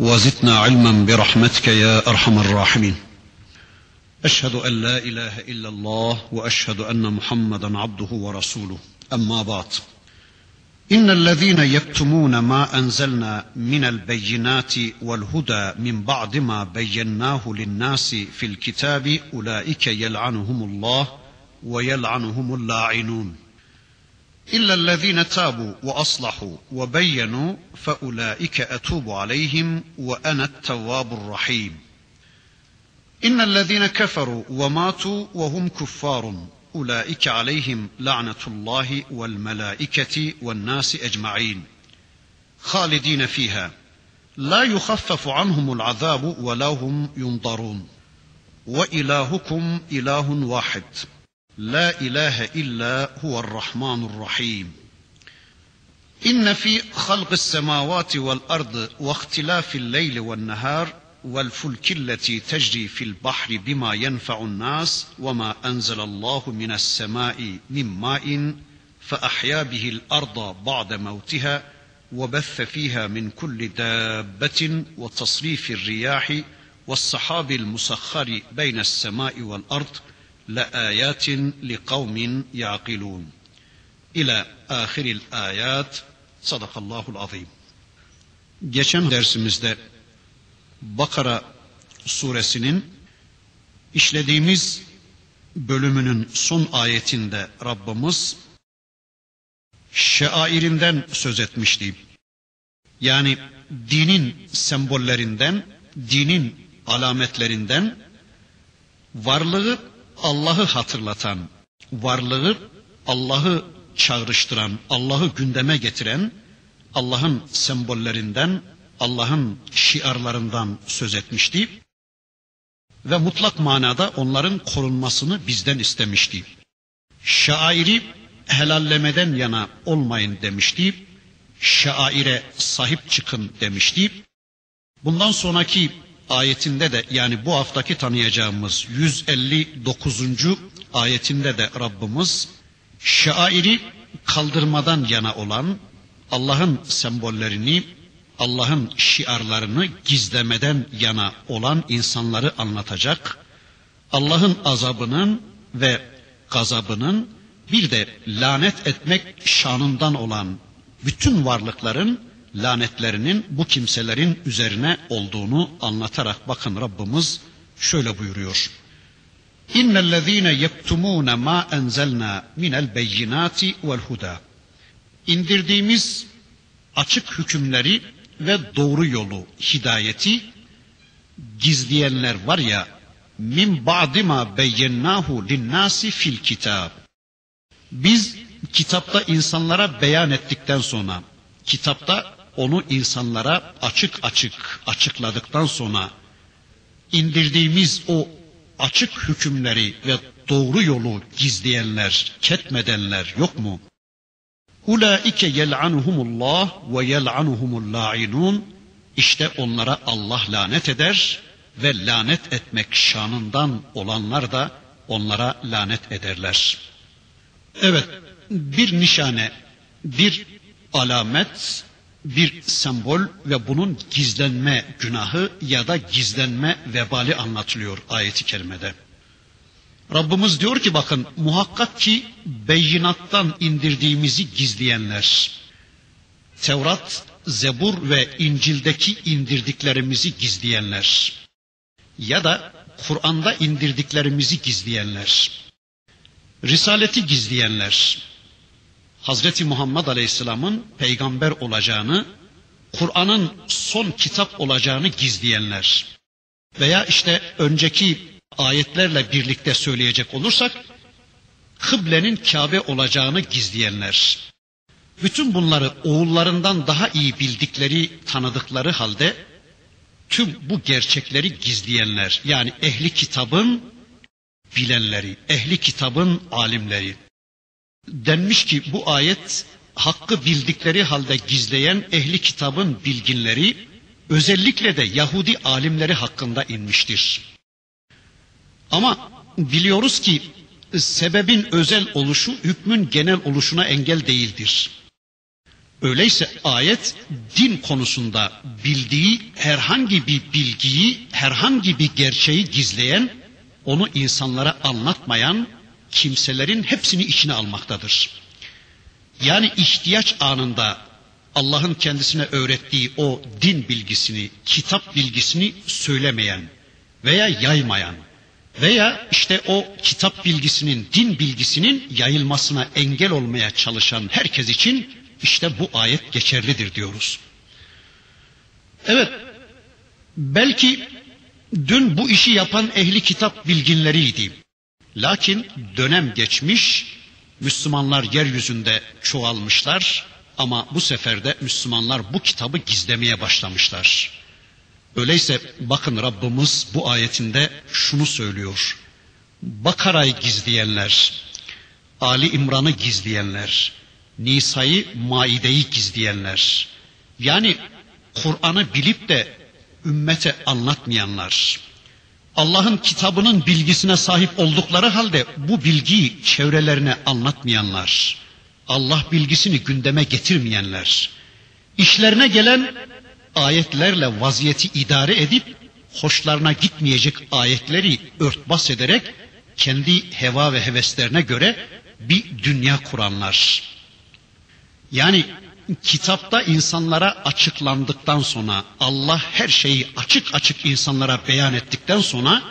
وزدنا علما برحمتك يا أرحم الراحمين. أشهد أن لا إله إلا الله وأشهد أن محمدا عبده ورسوله. أما بعد. إن الذين يكتمون ما أنزلنا من البينات والهدى من بعد ما بيناه للناس في الكتاب أولئك يلعنهم الله ويلعنهم اللاعنون. إلا الذين تابوا وأصلحوا وبينوا فأولئك أتوب عليهم وأنا التواب الرحيم. إن الذين كفروا وماتوا وهم كفار أولئك عليهم لعنة الله والملائكة والناس أجمعين. خالدين فيها. لا يخفف عنهم العذاب ولا هم ينظرون. وإلهكم إله واحد. لا إله إلا هو الرحمن الرحيم. إن في خلق السماوات والأرض واختلاف الليل والنهار والفلك التي تجري في البحر بما ينفع الناس وما أنزل الله من السماء من ماء فأحيا به الأرض بعد موتها وبث فيها من كل دابة وتصريف الرياح والسحاب المسخر بين السماء والأرض لآيات لقوم يعقلون إلى آخر الآيات Sadakallahul azim. Geçen dersimizde Bakara suresinin işlediğimiz bölümünün son ayetinde Rabbimiz şairinden söz etmişti. Yani dinin sembollerinden, dinin alametlerinden varlığı Allah'ı hatırlatan, varlığı Allah'ı çağrıştıran, Allah'ı gündeme getiren Allah'ın sembollerinden, Allah'ın şiarlarından söz etmişti. Ve mutlak manada onların korunmasını bizden istemişti. Şairi helallemeden yana olmayın demişti. Şaire sahip çıkın demişti. Bundan sonraki ayetinde de yani bu haftaki tanıyacağımız 159. ayetinde de Rabbimiz şairi kaldırmadan yana olan Allah'ın sembollerini, Allah'ın şiarlarını gizlemeden yana olan insanları anlatacak. Allah'ın azabının ve gazabının bir de lanet etmek şanından olan bütün varlıkların lanetlerinin bu kimselerin üzerine olduğunu anlatarak bakın Rabbimiz şöyle buyuruyor. İnnellezîne yektumûne mâ enzelnâ minel beyinâti vel hudâ. İndirdiğimiz açık hükümleri ve doğru yolu, hidayeti gizleyenler var ya min ba'di ma beyyennâhu linnâsi fil kitab. Biz kitapta insanlara beyan ettikten sonra kitapta onu insanlara açık açık açıkladıktan sonra indirdiğimiz o açık hükümleri ve doğru yolu gizleyenler, ketmedenler yok mu? Ulaike yel'anuhumullah ve yel'anuhumul la'inun. İşte onlara Allah lanet eder ve lanet etmek şanından olanlar da onlara lanet ederler. Evet, bir nişane, bir alamet, bir sembol ve bunun gizlenme günahı ya da gizlenme vebali anlatılıyor ayeti kerimede. Rabbimiz diyor ki bakın muhakkak ki beyinattan indirdiğimizi gizleyenler, Tevrat, Zebur ve İncil'deki indirdiklerimizi gizleyenler ya da Kur'an'da indirdiklerimizi gizleyenler, Risaleti gizleyenler, Hazreti Muhammed Aleyhisselam'ın peygamber olacağını, Kur'an'ın son kitap olacağını gizleyenler veya işte önceki ayetlerle birlikte söyleyecek olursak kıblenin Kabe olacağını gizleyenler. Bütün bunları oğullarından daha iyi bildikleri, tanıdıkları halde tüm bu gerçekleri gizleyenler yani ehli kitabın bilenleri, ehli kitabın alimleri. Denmiş ki bu ayet hakkı bildikleri halde gizleyen ehli kitabın bilginleri özellikle de Yahudi alimleri hakkında inmiştir. Ama biliyoruz ki sebebin özel oluşu hükmün genel oluşuna engel değildir. Öyleyse ayet din konusunda bildiği herhangi bir bilgiyi, herhangi bir gerçeği gizleyen, onu insanlara anlatmayan kimselerin hepsini içine almaktadır. Yani ihtiyaç anında Allah'ın kendisine öğrettiği o din bilgisini, kitap bilgisini söylemeyen veya yaymayan veya işte o kitap bilgisinin, din bilgisinin yayılmasına engel olmaya çalışan herkes için işte bu ayet geçerlidir diyoruz. Evet, belki dün bu işi yapan ehli kitap bilginleriydi. Lakin dönem geçmiş, Müslümanlar yeryüzünde çoğalmışlar ama bu sefer de Müslümanlar bu kitabı gizlemeye başlamışlar. Öyleyse bakın Rabbimiz bu ayetinde şunu söylüyor. Bakara'yı gizleyenler, Ali İmran'ı gizleyenler, Nisa'yı, Maide'yi gizleyenler, yani Kur'an'ı bilip de ümmete anlatmayanlar, Allah'ın kitabının bilgisine sahip oldukları halde bu bilgiyi çevrelerine anlatmayanlar, Allah bilgisini gündeme getirmeyenler, işlerine gelen ayetlerle vaziyeti idare edip hoşlarına gitmeyecek ayetleri örtbas ederek kendi heva ve heveslerine göre bir dünya kuranlar. Yani kitapta insanlara açıklandıktan sonra Allah her şeyi açık açık insanlara beyan ettikten sonra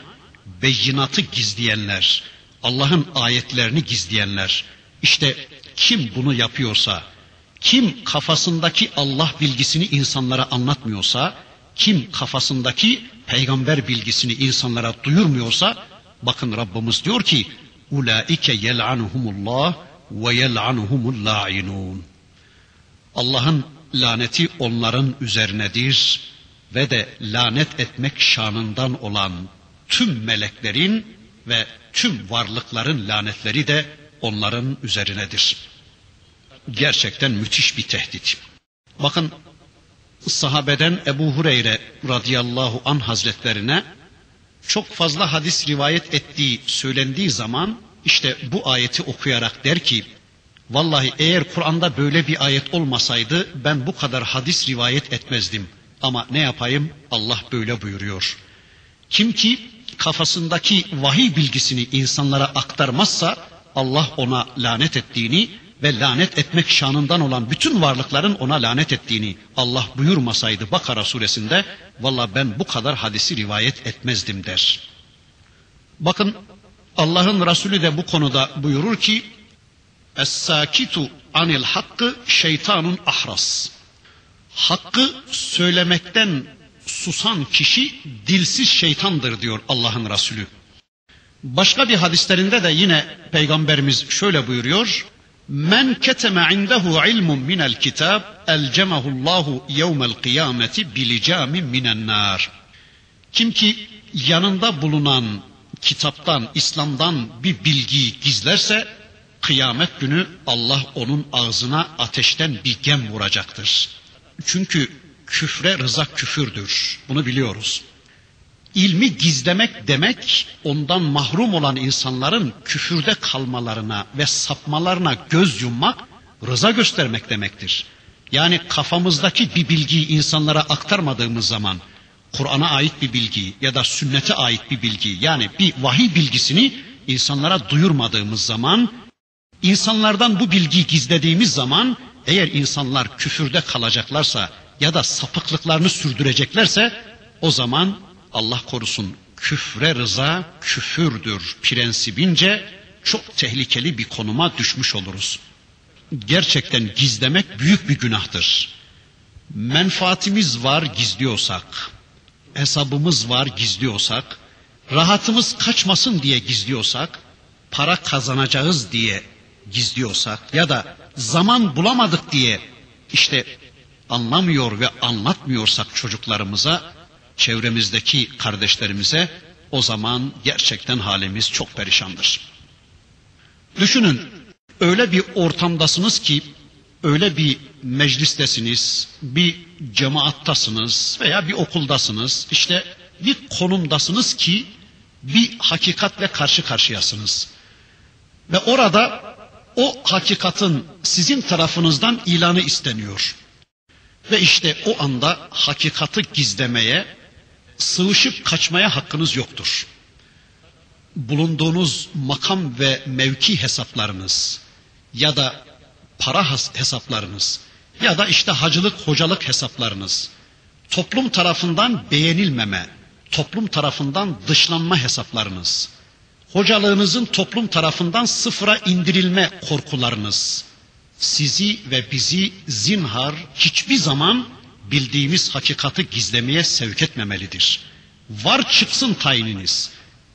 beyinatı gizleyenler, Allah'ın ayetlerini gizleyenler. İşte kim bunu yapıyorsa, kim kafasındaki Allah bilgisini insanlara anlatmıyorsa, kim kafasındaki peygamber bilgisini insanlara duyurmuyorsa, bakın Rabbimiz diyor ki, ulaike yel'anuhumullah ve yel'anuhumul la'inun. Allah'ın laneti onların üzerinedir ve de lanet etmek şanından olan tüm meleklerin ve tüm varlıkların lanetleri de onların üzerinedir. Gerçekten müthiş bir tehdit. Bakın sahabeden Ebu Hureyre radıyallahu an hazretlerine çok fazla hadis rivayet ettiği söylendiği zaman işte bu ayeti okuyarak der ki Vallahi eğer Kur'an'da böyle bir ayet olmasaydı ben bu kadar hadis rivayet etmezdim. Ama ne yapayım? Allah böyle buyuruyor. Kim ki kafasındaki vahiy bilgisini insanlara aktarmazsa Allah ona lanet ettiğini ve lanet etmek şanından olan bütün varlıkların ona lanet ettiğini Allah buyurmasaydı Bakara suresinde valla ben bu kadar hadisi rivayet etmezdim der. Bakın Allah'ın Resulü de bu konuda buyurur ki Es-sakitu anil hakkı şeytanun ahras. Hakkı söylemekten susan kişi dilsiz şeytandır diyor Allah'ın Resulü. Başka bir hadislerinde de yine peygamberimiz şöyle buyuruyor. Men keteme indehu ilmun minel kitab elcemehullahu yevmel kıyameti bilicamin minen nar. Kim ki yanında bulunan kitaptan, İslam'dan bir bilgiyi gizlerse kıyamet günü Allah onun ağzına ateşten bir gem vuracaktır. Çünkü küfre rıza küfürdür. Bunu biliyoruz. İlmi gizlemek demek ondan mahrum olan insanların küfürde kalmalarına ve sapmalarına göz yummak, rıza göstermek demektir. Yani kafamızdaki bir bilgiyi insanlara aktarmadığımız zaman Kur'an'a ait bir bilgi ya da sünnete ait bir bilgi yani bir vahiy bilgisini insanlara duyurmadığımız zaman İnsanlardan bu bilgiyi gizlediğimiz zaman eğer insanlar küfürde kalacaklarsa ya da sapıklıklarını sürdüreceklerse o zaman Allah korusun küfre rıza küfürdür prensibince çok tehlikeli bir konuma düşmüş oluruz. Gerçekten gizlemek büyük bir günahtır. Menfaatimiz var gizliyorsak, hesabımız var gizliyorsak, rahatımız kaçmasın diye gizliyorsak, para kazanacağız diye gizliyorsak ya da zaman bulamadık diye işte anlamıyor ve anlatmıyorsak çocuklarımıza çevremizdeki kardeşlerimize o zaman gerçekten halimiz çok perişandır. Düşünün öyle bir ortamdasınız ki öyle bir meclistesiniz, bir cemaattasınız veya bir okuldasınız. işte bir konumdasınız ki bir hakikatle karşı karşıyasınız. Ve orada o hakikatin sizin tarafınızdan ilanı isteniyor. Ve işte o anda hakikati gizlemeye, sığışıp kaçmaya hakkınız yoktur. Bulunduğunuz makam ve mevki hesaplarınız ya da para hesaplarınız ya da işte hacılık, hocalık hesaplarınız toplum tarafından beğenilmeme, toplum tarafından dışlanma hesaplarınız, hocalığınızın toplum tarafından sıfıra indirilme korkularınız sizi ve bizi zinhar hiçbir zaman bildiğimiz hakikati gizlemeye sevk etmemelidir. Var çıksın tayininiz,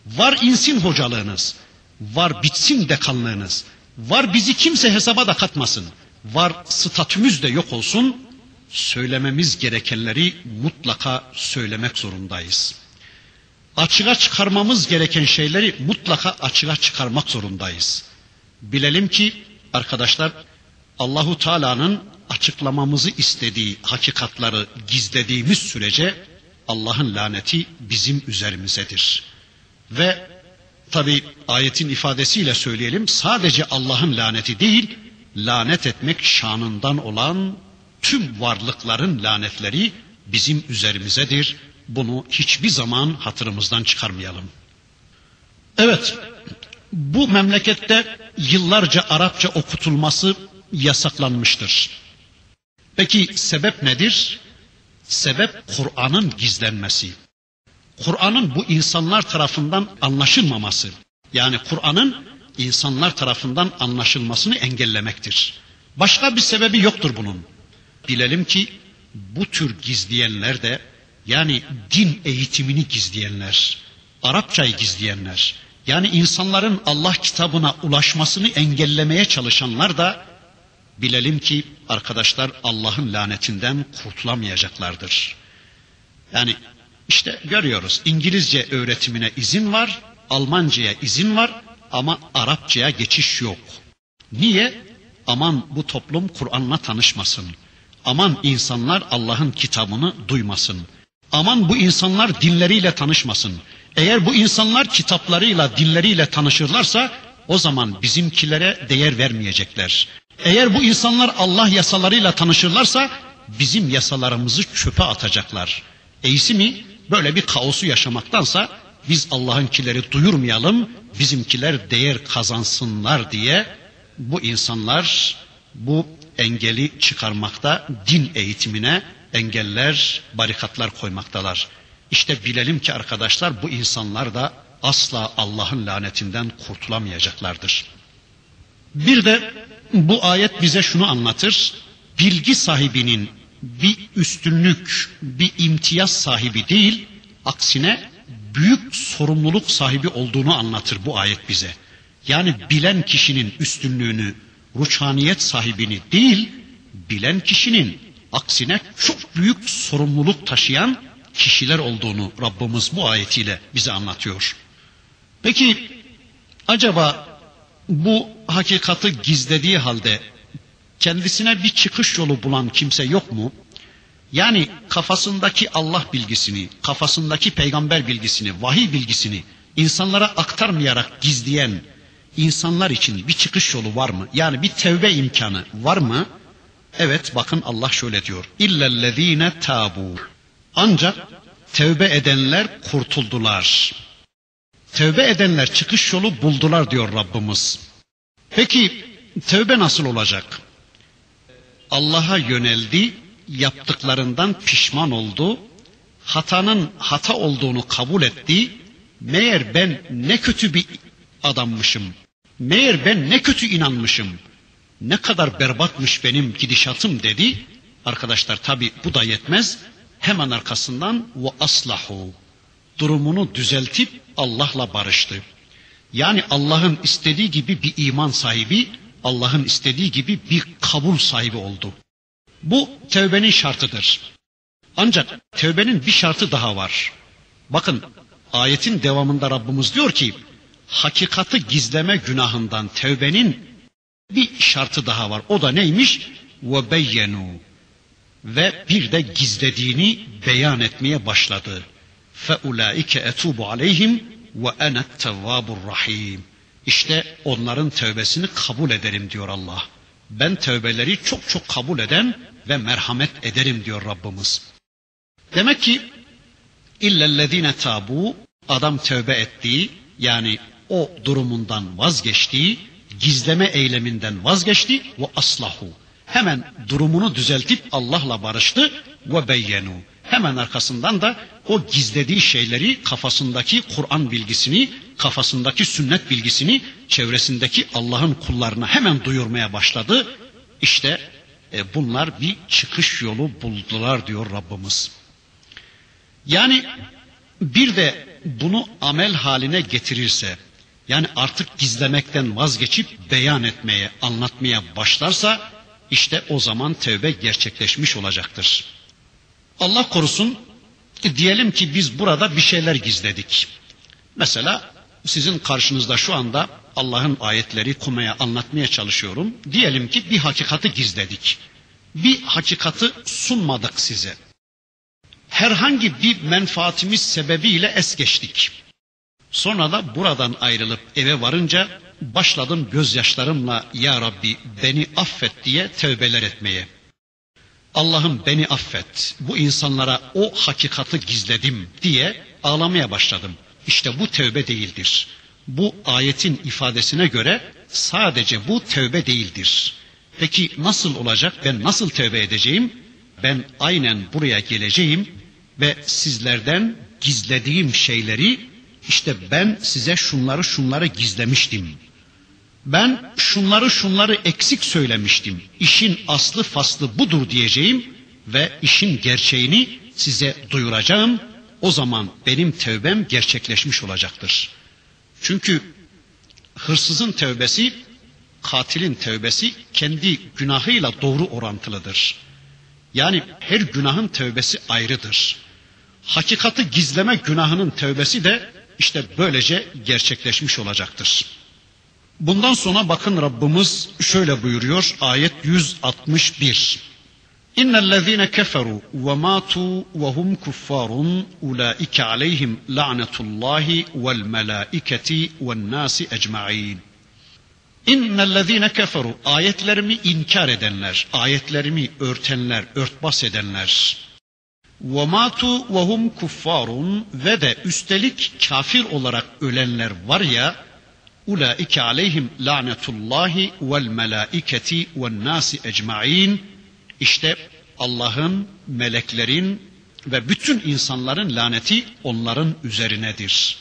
var insin hocalığınız, var bitsin dekanlığınız, var bizi kimse hesaba da katmasın, var statümüz de yok olsun, söylememiz gerekenleri mutlaka söylemek zorundayız açığa çıkarmamız gereken şeyleri mutlaka açığa çıkarmak zorundayız. Bilelim ki arkadaşlar Allahu Teala'nın açıklamamızı istediği hakikatları gizlediğimiz sürece Allah'ın laneti bizim üzerimizedir. Ve tabi ayetin ifadesiyle söyleyelim sadece Allah'ın laneti değil lanet etmek şanından olan tüm varlıkların lanetleri bizim üzerimizedir bunu hiçbir zaman hatırımızdan çıkarmayalım. Evet, bu memlekette yıllarca Arapça okutulması yasaklanmıştır. Peki sebep nedir? Sebep Kur'an'ın gizlenmesi. Kur'an'ın bu insanlar tarafından anlaşılmaması. Yani Kur'an'ın insanlar tarafından anlaşılmasını engellemektir. Başka bir sebebi yoktur bunun. Bilelim ki bu tür gizleyenler de yani din eğitimini gizleyenler, Arapçayı gizleyenler, yani insanların Allah kitabına ulaşmasını engellemeye çalışanlar da bilelim ki arkadaşlar Allah'ın lanetinden kurtulamayacaklardır. Yani işte görüyoruz İngilizce öğretimine izin var, Almanca'ya izin var ama Arapçaya geçiş yok. Niye? Aman bu toplum Kur'an'la tanışmasın. Aman insanlar Allah'ın kitabını duymasın. Aman bu insanlar dinleriyle tanışmasın. Eğer bu insanlar kitaplarıyla, dinleriyle tanışırlarsa o zaman bizimkilere değer vermeyecekler. Eğer bu insanlar Allah yasalarıyla tanışırlarsa bizim yasalarımızı çöpe atacaklar. Eğisi mi? Böyle bir kaosu yaşamaktansa biz Allah'ınkileri duyurmayalım, bizimkiler değer kazansınlar diye bu insanlar bu engeli çıkarmakta din eğitimine engeller, barikatlar koymaktalar. İşte bilelim ki arkadaşlar bu insanlar da asla Allah'ın lanetinden kurtulamayacaklardır. Bir de bu ayet bize şunu anlatır. Bilgi sahibinin bir üstünlük, bir imtiyaz sahibi değil, aksine büyük sorumluluk sahibi olduğunu anlatır bu ayet bize. Yani bilen kişinin üstünlüğünü, ruçhaniyet sahibini değil, bilen kişinin Aksine çok büyük sorumluluk taşıyan kişiler olduğunu Rabbimiz bu ayetiyle bize anlatıyor. Peki acaba bu hakikati gizlediği halde kendisine bir çıkış yolu bulan kimse yok mu? Yani kafasındaki Allah bilgisini, kafasındaki peygamber bilgisini, vahiy bilgisini insanlara aktarmayarak gizleyen insanlar için bir çıkış yolu var mı? Yani bir tevbe imkanı var mı? Evet bakın Allah şöyle diyor. İllellezine tabu. Ancak tevbe edenler kurtuldular. Tevbe edenler çıkış yolu buldular diyor Rabbimiz. Peki tevbe nasıl olacak? Allah'a yöneldi, yaptıklarından pişman oldu, hatanın hata olduğunu kabul etti. Meğer ben ne kötü bir adammışım, meğer ben ne kötü inanmışım, ne kadar berbatmış benim gidişatım dedi. Arkadaşlar tabi bu da yetmez. Hemen arkasından ve aslahu durumunu düzeltip Allah'la barıştı. Yani Allah'ın istediği gibi bir iman sahibi, Allah'ın istediği gibi bir kabul sahibi oldu. Bu tevbenin şartıdır. Ancak tevbenin bir şartı daha var. Bakın ayetin devamında Rabbimiz diyor ki hakikati gizleme günahından tevbenin bir şartı daha var. O da neymiş? Ve beyyenu ve bir de gizlediğini beyan etmeye başladı. Fe ulaike etubu aleyhim ve ene tevvabur rahim. İşte onların tövbesini kabul ederim diyor Allah. Ben tövbeleri çok çok kabul eden ve merhamet ederim diyor Rabbimiz. Demek ki illellezine tabu adam tövbe ettiği yani o durumundan vazgeçtiği, gizleme eyleminden vazgeçti ve aslahu. Hemen durumunu düzeltip Allah'la barıştı ve beyyenu. Hemen arkasından da o gizlediği şeyleri kafasındaki Kur'an bilgisini, kafasındaki sünnet bilgisini çevresindeki Allah'ın kullarına hemen duyurmaya başladı. İşte e, bunlar bir çıkış yolu buldular diyor Rabbimiz. Yani bir de bunu amel haline getirirse, yani artık gizlemekten vazgeçip beyan etmeye, anlatmaya başlarsa, işte o zaman tevbe gerçekleşmiş olacaktır. Allah korusun, diyelim ki biz burada bir şeyler gizledik. Mesela sizin karşınızda şu anda Allah'ın ayetleri kumaya anlatmaya çalışıyorum. Diyelim ki bir hakikati gizledik. Bir hakikati sunmadık size herhangi bir menfaatimiz sebebiyle es geçtik. Sonra da buradan ayrılıp eve varınca başladım gözyaşlarımla ya Rabbi beni affet diye tövbeler etmeye. Allah'ım beni affet. Bu insanlara o hakikati gizledim diye ağlamaya başladım. İşte bu tövbe değildir. Bu ayetin ifadesine göre sadece bu tövbe değildir. Peki nasıl olacak? Ben nasıl tövbe edeceğim? Ben aynen buraya geleceğim ve sizlerden gizlediğim şeyleri işte ben size şunları şunları gizlemiştim. Ben şunları şunları eksik söylemiştim. İşin aslı faslı budur diyeceğim ve işin gerçeğini size duyuracağım. O zaman benim tevbem gerçekleşmiş olacaktır. Çünkü hırsızın tevbesi, katilin tevbesi kendi günahıyla doğru orantılıdır. Yani her günahın tövbesi ayrıdır. Hakikati gizleme günahının tövbesi de işte böylece gerçekleşmiş olacaktır. Bundan sonra bakın Rabbimiz şöyle buyuruyor ayet 161. İnnellezîne keferu ve mâtu ve hum kuffarun ulaike aleyhim la'netullahi vel melâiketi ven nâsi ecma'in. İnnellezîne keferu ayetlerimi inkar edenler, ayetlerimi örtenler, örtbas edenler. Ve hum kuffarun ve de üstelik kafir olarak ölenler var ya ulaike aleyhim lanetullahi vel melaiketi ven nasi ecmaîn işte Allah'ın, meleklerin ve bütün insanların laneti onların üzerinedir.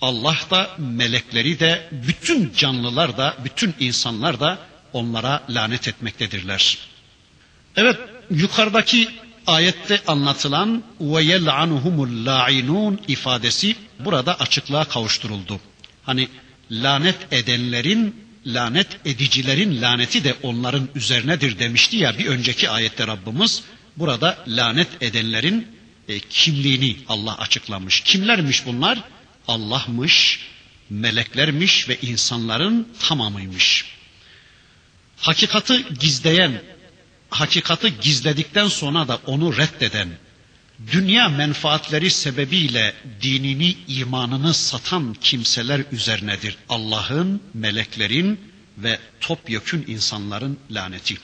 Allah da melekleri de bütün canlılar da bütün insanlar da onlara lanet etmektedirler. Evet yukarıdaki ayette anlatılan ve yel'anuhumul la'inun ifadesi burada açıklığa kavuşturuldu. Hani lanet edenlerin lanet edicilerin laneti de onların üzerinedir demişti ya bir önceki ayette Rabbimiz burada lanet edenlerin e, kimliğini Allah açıklamış. Kimlermiş bunlar? Allah'mış, meleklermiş ve insanların tamamıymış. Hakikati gizleyen, hakikati gizledikten sonra da onu reddeden, dünya menfaatleri sebebiyle dinini, imanını satan kimseler üzerinedir. Allah'ın, meleklerin ve topyekün insanların laneti.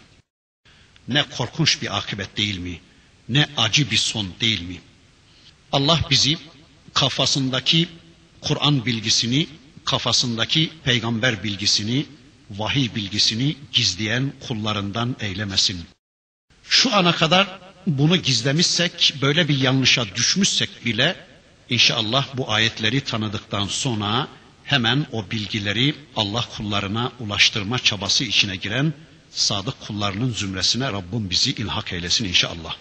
Ne korkunç bir akıbet değil mi? Ne acı bir son değil mi? Allah bizi kafasındaki Kur'an bilgisini, kafasındaki peygamber bilgisini, vahiy bilgisini gizleyen kullarından eylemesin. Şu ana kadar bunu gizlemişsek, böyle bir yanlışa düşmüşsek bile inşallah bu ayetleri tanıdıktan sonra hemen o bilgileri Allah kullarına ulaştırma çabası içine giren sadık kullarının zümresine Rabbim bizi ilhak eylesin inşallah.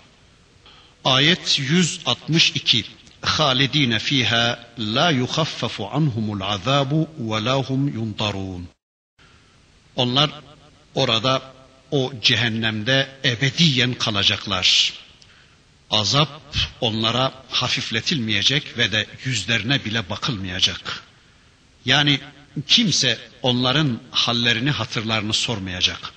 Ayet 162 halidine fiha la yukhaffafu anhumul azabu ve lahum yuntarun. Onlar orada o cehennemde ebediyen kalacaklar. azap onlara hafifletilmeyecek ve de yüzlerine bile bakılmayacak. Yani kimse onların hallerini hatırlarını sormayacak.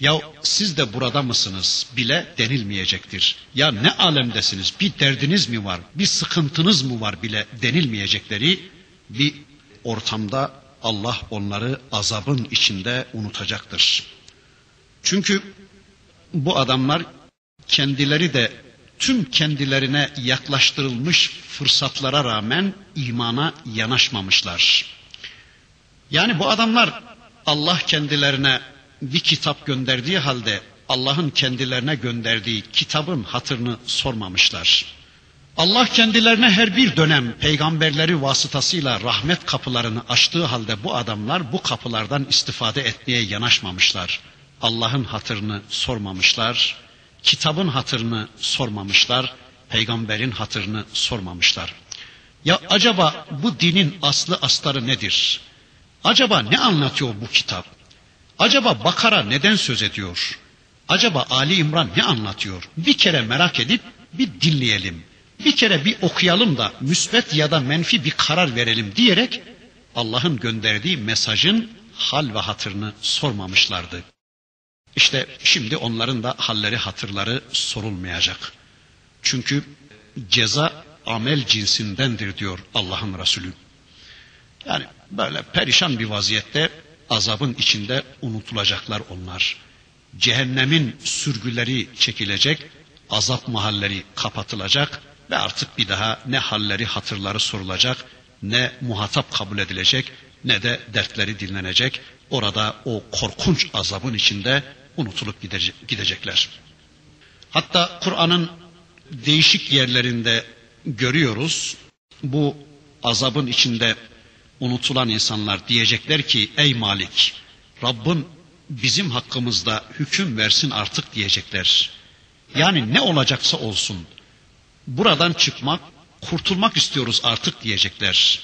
Ya siz de burada mısınız bile denilmeyecektir. Ya ne alemdesiniz bir derdiniz mi var bir sıkıntınız mı var bile denilmeyecekleri bir ortamda Allah onları azabın içinde unutacaktır. Çünkü bu adamlar kendileri de tüm kendilerine yaklaştırılmış fırsatlara rağmen imana yanaşmamışlar. Yani bu adamlar Allah kendilerine bir kitap gönderdiği halde Allah'ın kendilerine gönderdiği kitabın hatırını sormamışlar. Allah kendilerine her bir dönem peygamberleri vasıtasıyla rahmet kapılarını açtığı halde bu adamlar bu kapılardan istifade etmeye yanaşmamışlar. Allah'ın hatırını sormamışlar, kitabın hatırını sormamışlar, peygamberin hatırını sormamışlar. Ya acaba bu dinin aslı astarı nedir? Acaba ne anlatıyor bu kitap? Acaba Bakara neden söz ediyor? Acaba Ali İmran ne anlatıyor? Bir kere merak edip bir dinleyelim. Bir kere bir okuyalım da müsbet ya da menfi bir karar verelim diyerek Allah'ın gönderdiği mesajın hal ve hatırını sormamışlardı. İşte şimdi onların da halleri hatırları sorulmayacak. Çünkü ceza amel cinsindendir diyor Allah'ın Resulü. Yani böyle perişan bir vaziyette azabın içinde unutulacaklar onlar. Cehennemin sürgüleri çekilecek, azap mahalleri kapatılacak ve artık bir daha ne halleri hatırları sorulacak, ne muhatap kabul edilecek, ne de dertleri dinlenecek. Orada o korkunç azabın içinde unutulup gidecekler. Hatta Kur'an'ın değişik yerlerinde görüyoruz bu azabın içinde unutulan insanlar diyecekler ki ey Malik Rabbin bizim hakkımızda hüküm versin artık diyecekler. Yani ne olacaksa olsun buradan çıkmak, kurtulmak istiyoruz artık diyecekler.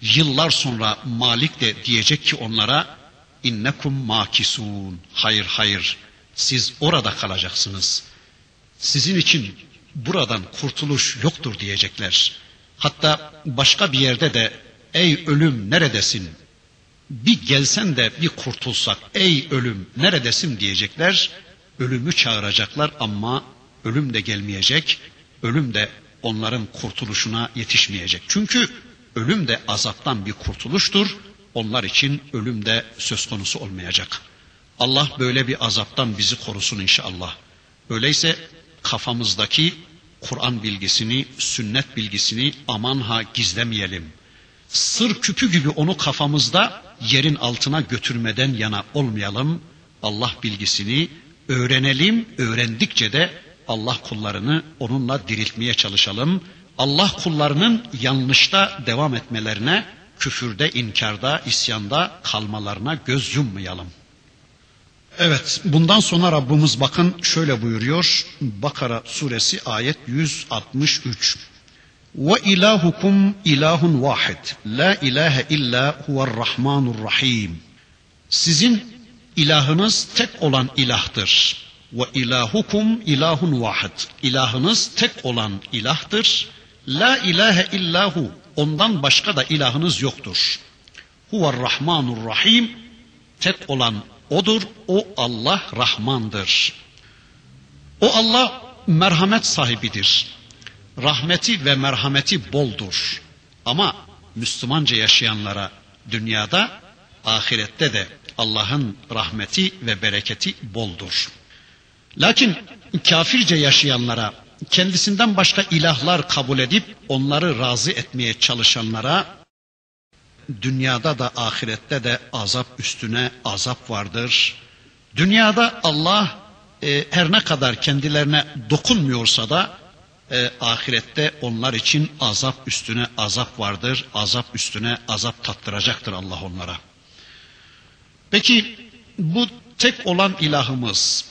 Yıllar sonra Malik de diyecek ki onlara innekum makisun. Hayır hayır siz orada kalacaksınız. Sizin için buradan kurtuluş yoktur diyecekler. Hatta başka bir yerde de ey ölüm neredesin? Bir gelsen de bir kurtulsak ey ölüm neredesin diyecekler. Ölümü çağıracaklar ama ölüm de gelmeyecek. Ölüm de onların kurtuluşuna yetişmeyecek. Çünkü ölüm de azaptan bir kurtuluştur onlar için ölüm de söz konusu olmayacak. Allah böyle bir azaptan bizi korusun inşallah. Öyleyse kafamızdaki Kur'an bilgisini, sünnet bilgisini aman ha gizlemeyelim. Sır küpü gibi onu kafamızda yerin altına götürmeden yana olmayalım. Allah bilgisini öğrenelim, öğrendikçe de Allah kullarını onunla diriltmeye çalışalım. Allah kullarının yanlışta devam etmelerine küfürde, inkarda, isyanda kalmalarına göz yummayalım. Evet, bundan sonra Rabbimiz bakın şöyle buyuruyor. Bakara suresi ayet 163. Ve ilahukum ilahun vahid. La ilahe illa huver rahmanur rahim. Sizin ilahınız tek olan ilahtır. Ve ilahukum ilahun vahid. İlahınız tek olan ilahtır. La ilahe illahu Ondan başka da ilahınız yoktur. Huvar Rahmanur Rahim. Tek olan odur. O Allah Rahmandır. O Allah merhamet sahibidir. Rahmeti ve merhameti boldur. Ama Müslümanca yaşayanlara dünyada, ahirette de Allah'ın rahmeti ve bereketi boldur. Lakin kafirce yaşayanlara kendisinden başka ilahlar kabul edip onları razı etmeye çalışanlara dünyada da ahirette de azap üstüne azap vardır. Dünyada Allah e, her ne kadar kendilerine dokunmuyorsa da e, ahirette onlar için azap üstüne azap vardır. Azap üstüne azap tattıracaktır Allah onlara. Peki bu tek olan ilahımız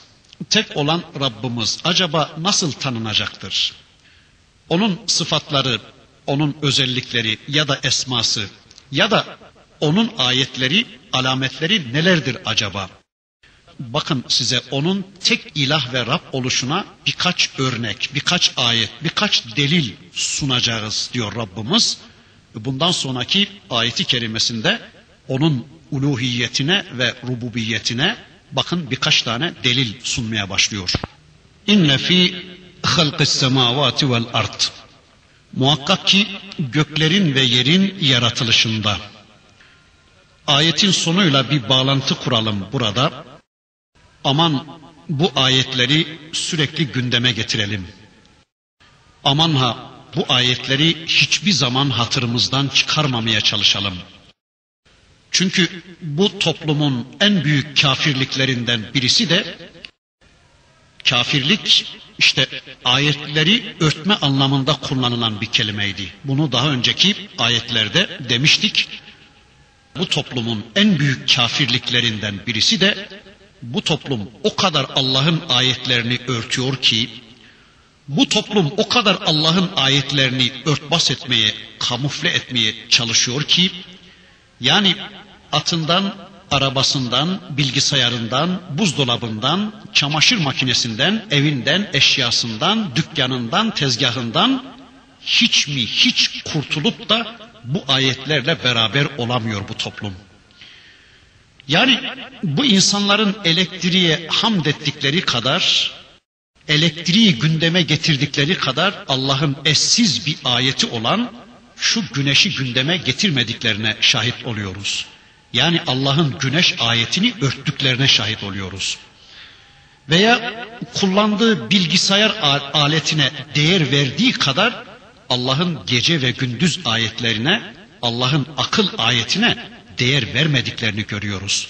tek olan Rabbimiz acaba nasıl tanınacaktır? Onun sıfatları, onun özellikleri ya da esması ya da onun ayetleri, alametleri nelerdir acaba? bakın size onun tek ilah ve Rab oluşuna birkaç örnek, birkaç ayet, birkaç delil sunacağız diyor Rabbimiz. Bundan sonraki ayeti kerimesinde onun uluhiyetine ve rububiyetine bakın birkaç tane delil sunmaya başlıyor. İnne fi halqis semavati vel ard. Muhakkak ki göklerin ve yerin yaratılışında. Ayetin sonuyla bir bağlantı kuralım burada. Aman bu ayetleri sürekli gündeme getirelim. Aman ha bu ayetleri hiçbir zaman hatırımızdan çıkarmamaya çalışalım. Çünkü bu toplumun en büyük kafirliklerinden birisi de kafirlik işte ayetleri örtme anlamında kullanılan bir kelimeydi. Bunu daha önceki ayetlerde demiştik. Bu toplumun en büyük kafirliklerinden birisi de bu toplum o kadar Allah'ın ayetlerini örtüyor ki bu toplum o kadar Allah'ın ayetlerini örtbas etmeye, kamufle etmeye çalışıyor ki yani atından, arabasından, bilgisayarından, buzdolabından, çamaşır makinesinden, evinden, eşyasından, dükkanından, tezgahından hiç mi hiç kurtulup da bu ayetlerle beraber olamıyor bu toplum. Yani bu insanların elektriğe hamd ettikleri kadar, elektriği gündeme getirdikleri kadar Allah'ın eşsiz bir ayeti olan şu güneşi gündeme getirmediklerine şahit oluyoruz. Yani Allah'ın güneş ayetini örttüklerine şahit oluyoruz. Veya kullandığı bilgisayar aletine değer verdiği kadar Allah'ın gece ve gündüz ayetlerine, Allah'ın akıl ayetine değer vermediklerini görüyoruz.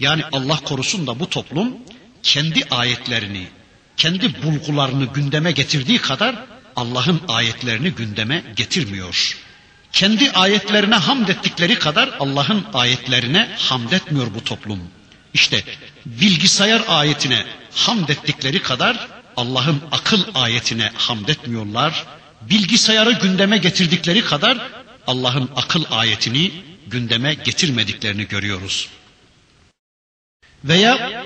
Yani Allah korusun da bu toplum kendi ayetlerini, kendi bulgularını gündeme getirdiği kadar Allah'ın ayetlerini gündeme getirmiyor. Kendi ayetlerine hamd ettikleri kadar Allah'ın ayetlerine hamd etmiyor bu toplum. İşte bilgisayar ayetine hamd ettikleri kadar Allah'ın akıl ayetine hamd etmiyorlar. Bilgisayarı gündeme getirdikleri kadar Allah'ın akıl ayetini gündeme getirmediklerini görüyoruz. Veya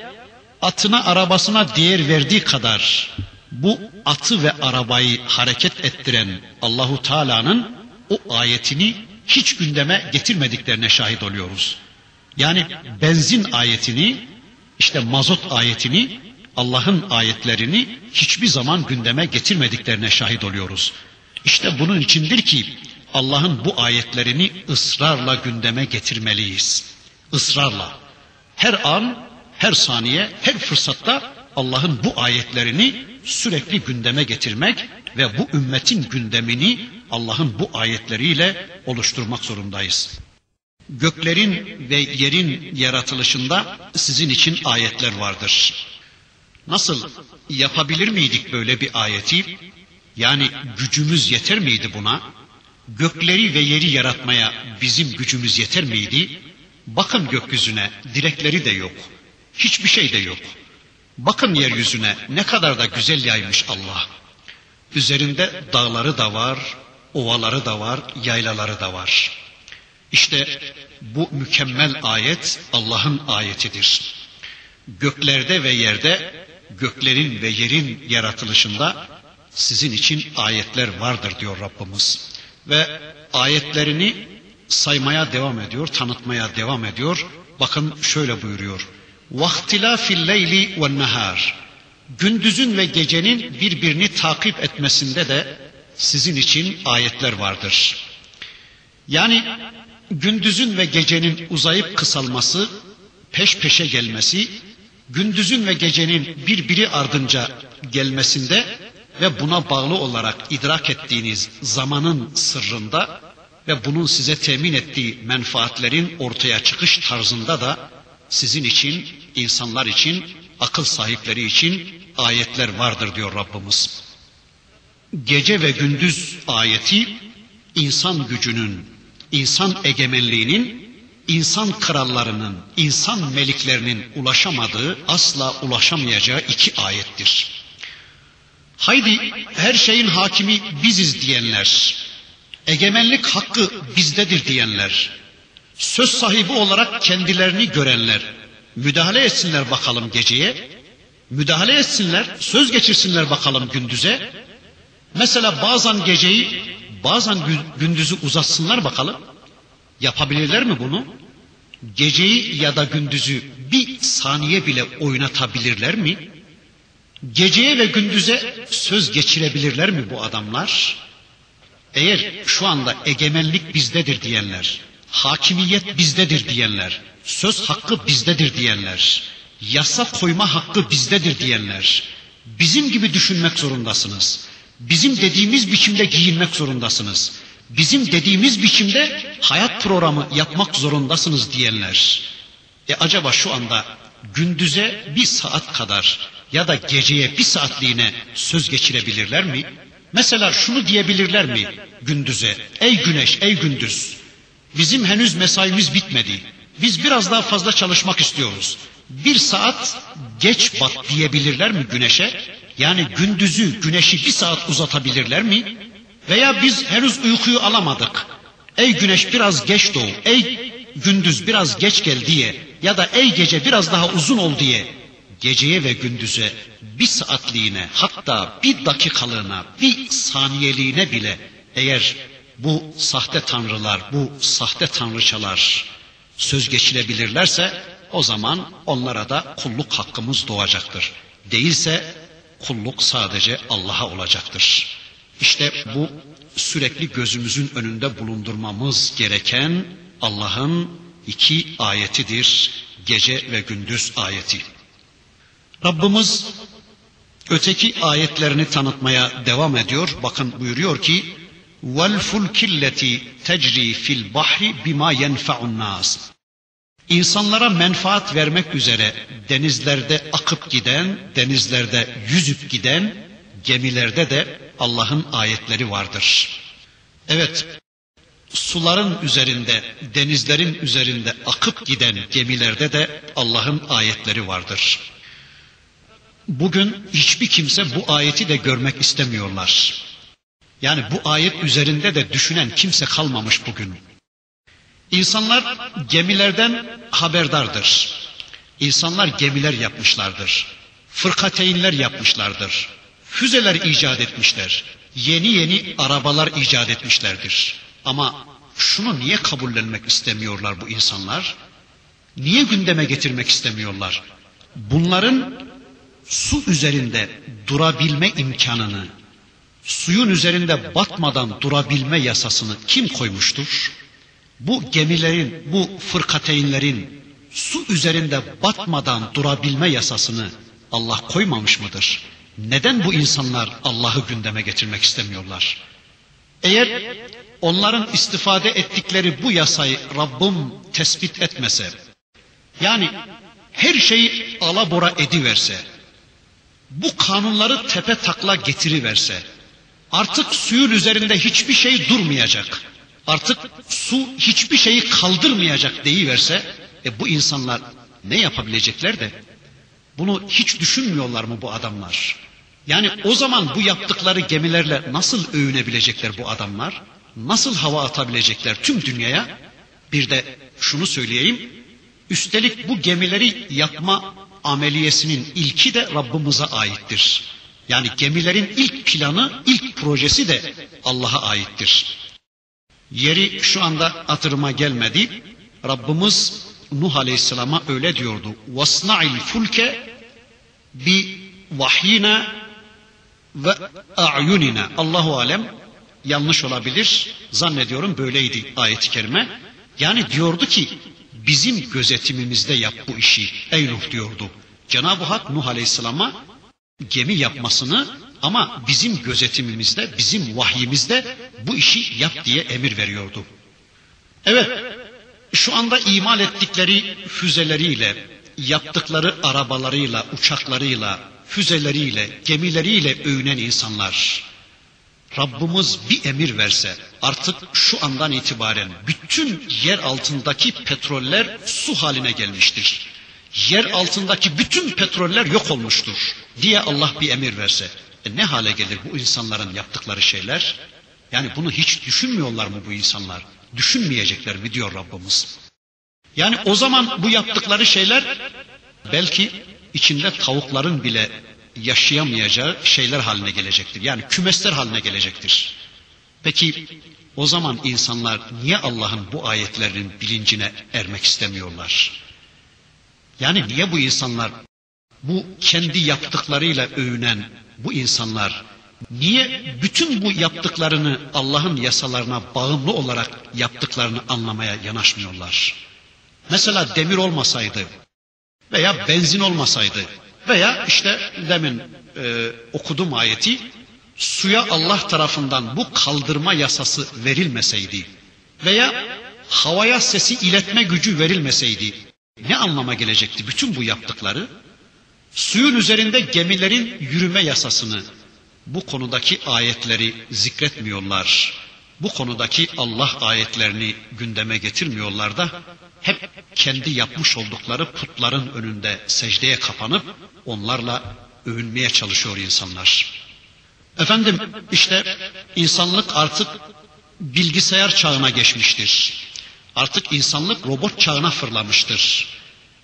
atına arabasına değer verdiği kadar bu atı ve arabayı hareket ettiren Allahu Teala'nın o ayetini hiç gündeme getirmediklerine şahit oluyoruz. Yani benzin ayetini, işte mazot ayetini, Allah'ın ayetlerini hiçbir zaman gündeme getirmediklerine şahit oluyoruz. İşte bunun içindir ki Allah'ın bu ayetlerini ısrarla gündeme getirmeliyiz. Israrla. Her an, her saniye, her fırsatta Allah'ın bu ayetlerini sürekli gündeme getirmek ve bu ümmetin gündemini Allah'ın bu ayetleriyle oluşturmak zorundayız. Göklerin ve yerin yaratılışında sizin için ayetler vardır. Nasıl yapabilir miydik böyle bir ayeti? Yani gücümüz yeter miydi buna? Gökleri ve yeri yaratmaya bizim gücümüz yeter miydi? Bakın gökyüzüne, direkleri de yok. Hiçbir şey de yok. Bakın yeryüzüne ne kadar da güzel yaymış Allah. Üzerinde dağları da var, ovaları da var, yaylaları da var. İşte bu mükemmel ayet Allah'ın ayetidir. Göklerde ve yerde, göklerin ve yerin yaratılışında sizin için ayetler vardır diyor Rabbimiz. Ve ayetlerini saymaya devam ediyor, tanıtmaya devam ediyor. Bakın şöyle buyuruyor. وَاخْتِلَافِ اللَّيْلِ وَالنَّهَارِ Gündüzün ve gecenin birbirini takip etmesinde de sizin için ayetler vardır. Yani gündüzün ve gecenin uzayıp kısalması, peş peşe gelmesi, gündüzün ve gecenin birbiri ardınca gelmesinde ve buna bağlı olarak idrak ettiğiniz zamanın sırrında ve bunun size temin ettiği menfaatlerin ortaya çıkış tarzında da sizin için, insanlar için, akıl sahipleri için ayetler vardır diyor Rabbimiz. Gece ve gündüz ayeti insan gücünün, insan egemenliğinin, insan krallarının, insan meliklerinin ulaşamadığı, asla ulaşamayacağı iki ayettir. Haydi her şeyin hakimi biziz diyenler, egemenlik hakkı bizdedir diyenler, söz sahibi olarak kendilerini görenler, Müdahale etsinler bakalım geceye. Müdahale etsinler, söz geçirsinler bakalım gündüze. Mesela bazen geceyi, bazen gündüzü uzatsınlar bakalım. Yapabilirler mi bunu? Geceyi ya da gündüzü bir saniye bile oynatabilirler mi? Geceye ve gündüze söz geçirebilirler mi bu adamlar? Eğer şu anda egemenlik bizdedir diyenler, hakimiyet bizdedir diyenler, söz hakkı bizdedir diyenler, yasa koyma hakkı bizdedir diyenler, bizim gibi düşünmek zorundasınız. Bizim dediğimiz biçimde giyinmek zorundasınız. Bizim dediğimiz biçimde hayat programı yapmak zorundasınız diyenler. E acaba şu anda gündüze bir saat kadar ya da geceye bir saatliğine söz geçirebilirler mi? Mesela şunu diyebilirler mi gündüze? Ey güneş, ey gündüz. Bizim henüz mesaimiz bitmedi. Biz biraz daha fazla çalışmak istiyoruz. Bir saat geç bat diyebilirler mi güneşe? Yani gündüzü, güneşi bir saat uzatabilirler mi? Veya biz henüz uykuyu alamadık. Ey güneş biraz geç doğ, ey gündüz biraz geç gel diye ya da ey gece biraz daha uzun ol diye geceye ve gündüze bir saatliğine hatta bir dakikalığına bir saniyeliğine bile eğer bu sahte tanrılar, bu sahte tanrıçalar söz geçirebilirlerse o zaman onlara da kulluk hakkımız doğacaktır. Değilse kulluk sadece Allah'a olacaktır. İşte bu sürekli gözümüzün önünde bulundurmamız gereken Allah'ın iki ayetidir. Gece ve gündüz ayeti. Rabbimiz öteki ayetlerini tanıtmaya devam ediyor. Bakın buyuruyor ki وَالْفُلْكِ الَّتِي تَجْرِي فِي الْبَحْرِ بِمَا يَنْفَعُ النَّاسِ İnsanlara menfaat vermek üzere denizlerde akıp giden, denizlerde yüzüp giden gemilerde de Allah'ın ayetleri vardır. Evet, suların üzerinde, denizlerin üzerinde akıp giden gemilerde de Allah'ın ayetleri vardır. Bugün hiçbir kimse bu ayeti de görmek istemiyorlar. Yani bu ayet üzerinde de düşünen kimse kalmamış bugün. İnsanlar gemilerden haberdardır. İnsanlar gemiler yapmışlardır. Fırkateyinler yapmışlardır. Füzeler icat etmişler. Yeni yeni arabalar icat etmişlerdir. Ama şunu niye kabullenmek istemiyorlar bu insanlar? Niye gündeme getirmek istemiyorlar? Bunların su üzerinde durabilme imkanını, suyun üzerinde batmadan durabilme yasasını kim koymuştur? Bu gemilerin, bu fırkateyinlerin su üzerinde batmadan durabilme yasasını Allah koymamış mıdır? Neden bu insanlar Allah'ı gündeme getirmek istemiyorlar? Eğer onların istifade ettikleri bu yasayı Rabbim tespit etmese, yani her şeyi alabora ediverse, bu kanunları tepe takla getiriverse, artık suyun üzerinde hiçbir şey durmayacak, artık su hiçbir şeyi kaldırmayacak deyiverse, e bu insanlar ne yapabilecekler de, bunu hiç düşünmüyorlar mı bu adamlar? Yani o zaman bu yaptıkları gemilerle nasıl övünebilecekler bu adamlar? Nasıl hava atabilecekler tüm dünyaya? Bir de şunu söyleyeyim. Üstelik bu gemileri yapma ameliyesinin ilki de Rabbimize aittir. Yani gemilerin ilk planı, ilk projesi de Allah'a aittir. Yeri şu anda hatırıma gelmedi. Rabbimiz Nuh Aleyhisselam'a öyle diyordu. وَاسْنَعِ الْفُلْكَ بِوَحْيِنَا ve a'yunina. Allahu alem yanlış olabilir. Zannediyorum böyleydi ayet-i kerime. Yani diyordu ki bizim gözetimimizde yap bu işi. Ey Nuh diyordu. Cenab-ı Hak Nuh Aleyhisselam'a gemi yapmasını ama bizim gözetimimizde, bizim vahyimizde bu işi yap diye emir veriyordu. Evet, şu anda imal ettikleri füzeleriyle, yaptıkları arabalarıyla, uçaklarıyla, füzeleriyle, gemileriyle övünen insanlar. Rabbimiz bir emir verse artık şu andan itibaren bütün yer altındaki petroller su haline gelmiştir. Yer altındaki bütün petroller yok olmuştur diye Allah bir emir verse. E ne hale gelir bu insanların yaptıkları şeyler? Yani bunu hiç düşünmüyorlar mı bu insanlar? Düşünmeyecekler mi diyor Rabbimiz? Yani o zaman bu yaptıkları şeyler belki içinde tavukların bile yaşayamayacağı şeyler haline gelecektir. Yani kümesler haline gelecektir. Peki o zaman insanlar niye Allah'ın bu ayetlerinin bilincine ermek istemiyorlar? Yani niye bu insanlar bu kendi yaptıklarıyla övünen bu insanlar niye bütün bu yaptıklarını Allah'ın yasalarına bağımlı olarak yaptıklarını anlamaya yanaşmıyorlar? Mesela demir olmasaydı veya benzin olmasaydı veya işte demin e, okudum ayeti suya Allah tarafından bu kaldırma yasası verilmeseydi veya havaya sesi iletme gücü verilmeseydi ne anlama gelecekti bütün bu yaptıkları? Suyun üzerinde gemilerin yürüme yasasını, bu konudaki ayetleri zikretmiyorlar. Bu konudaki Allah ayetlerini gündeme getirmiyorlar da hep kendi yapmış oldukları putların önünde secdeye kapanıp onlarla övünmeye çalışıyor insanlar. Efendim işte insanlık artık bilgisayar çağına geçmiştir. Artık insanlık robot çağına fırlamıştır.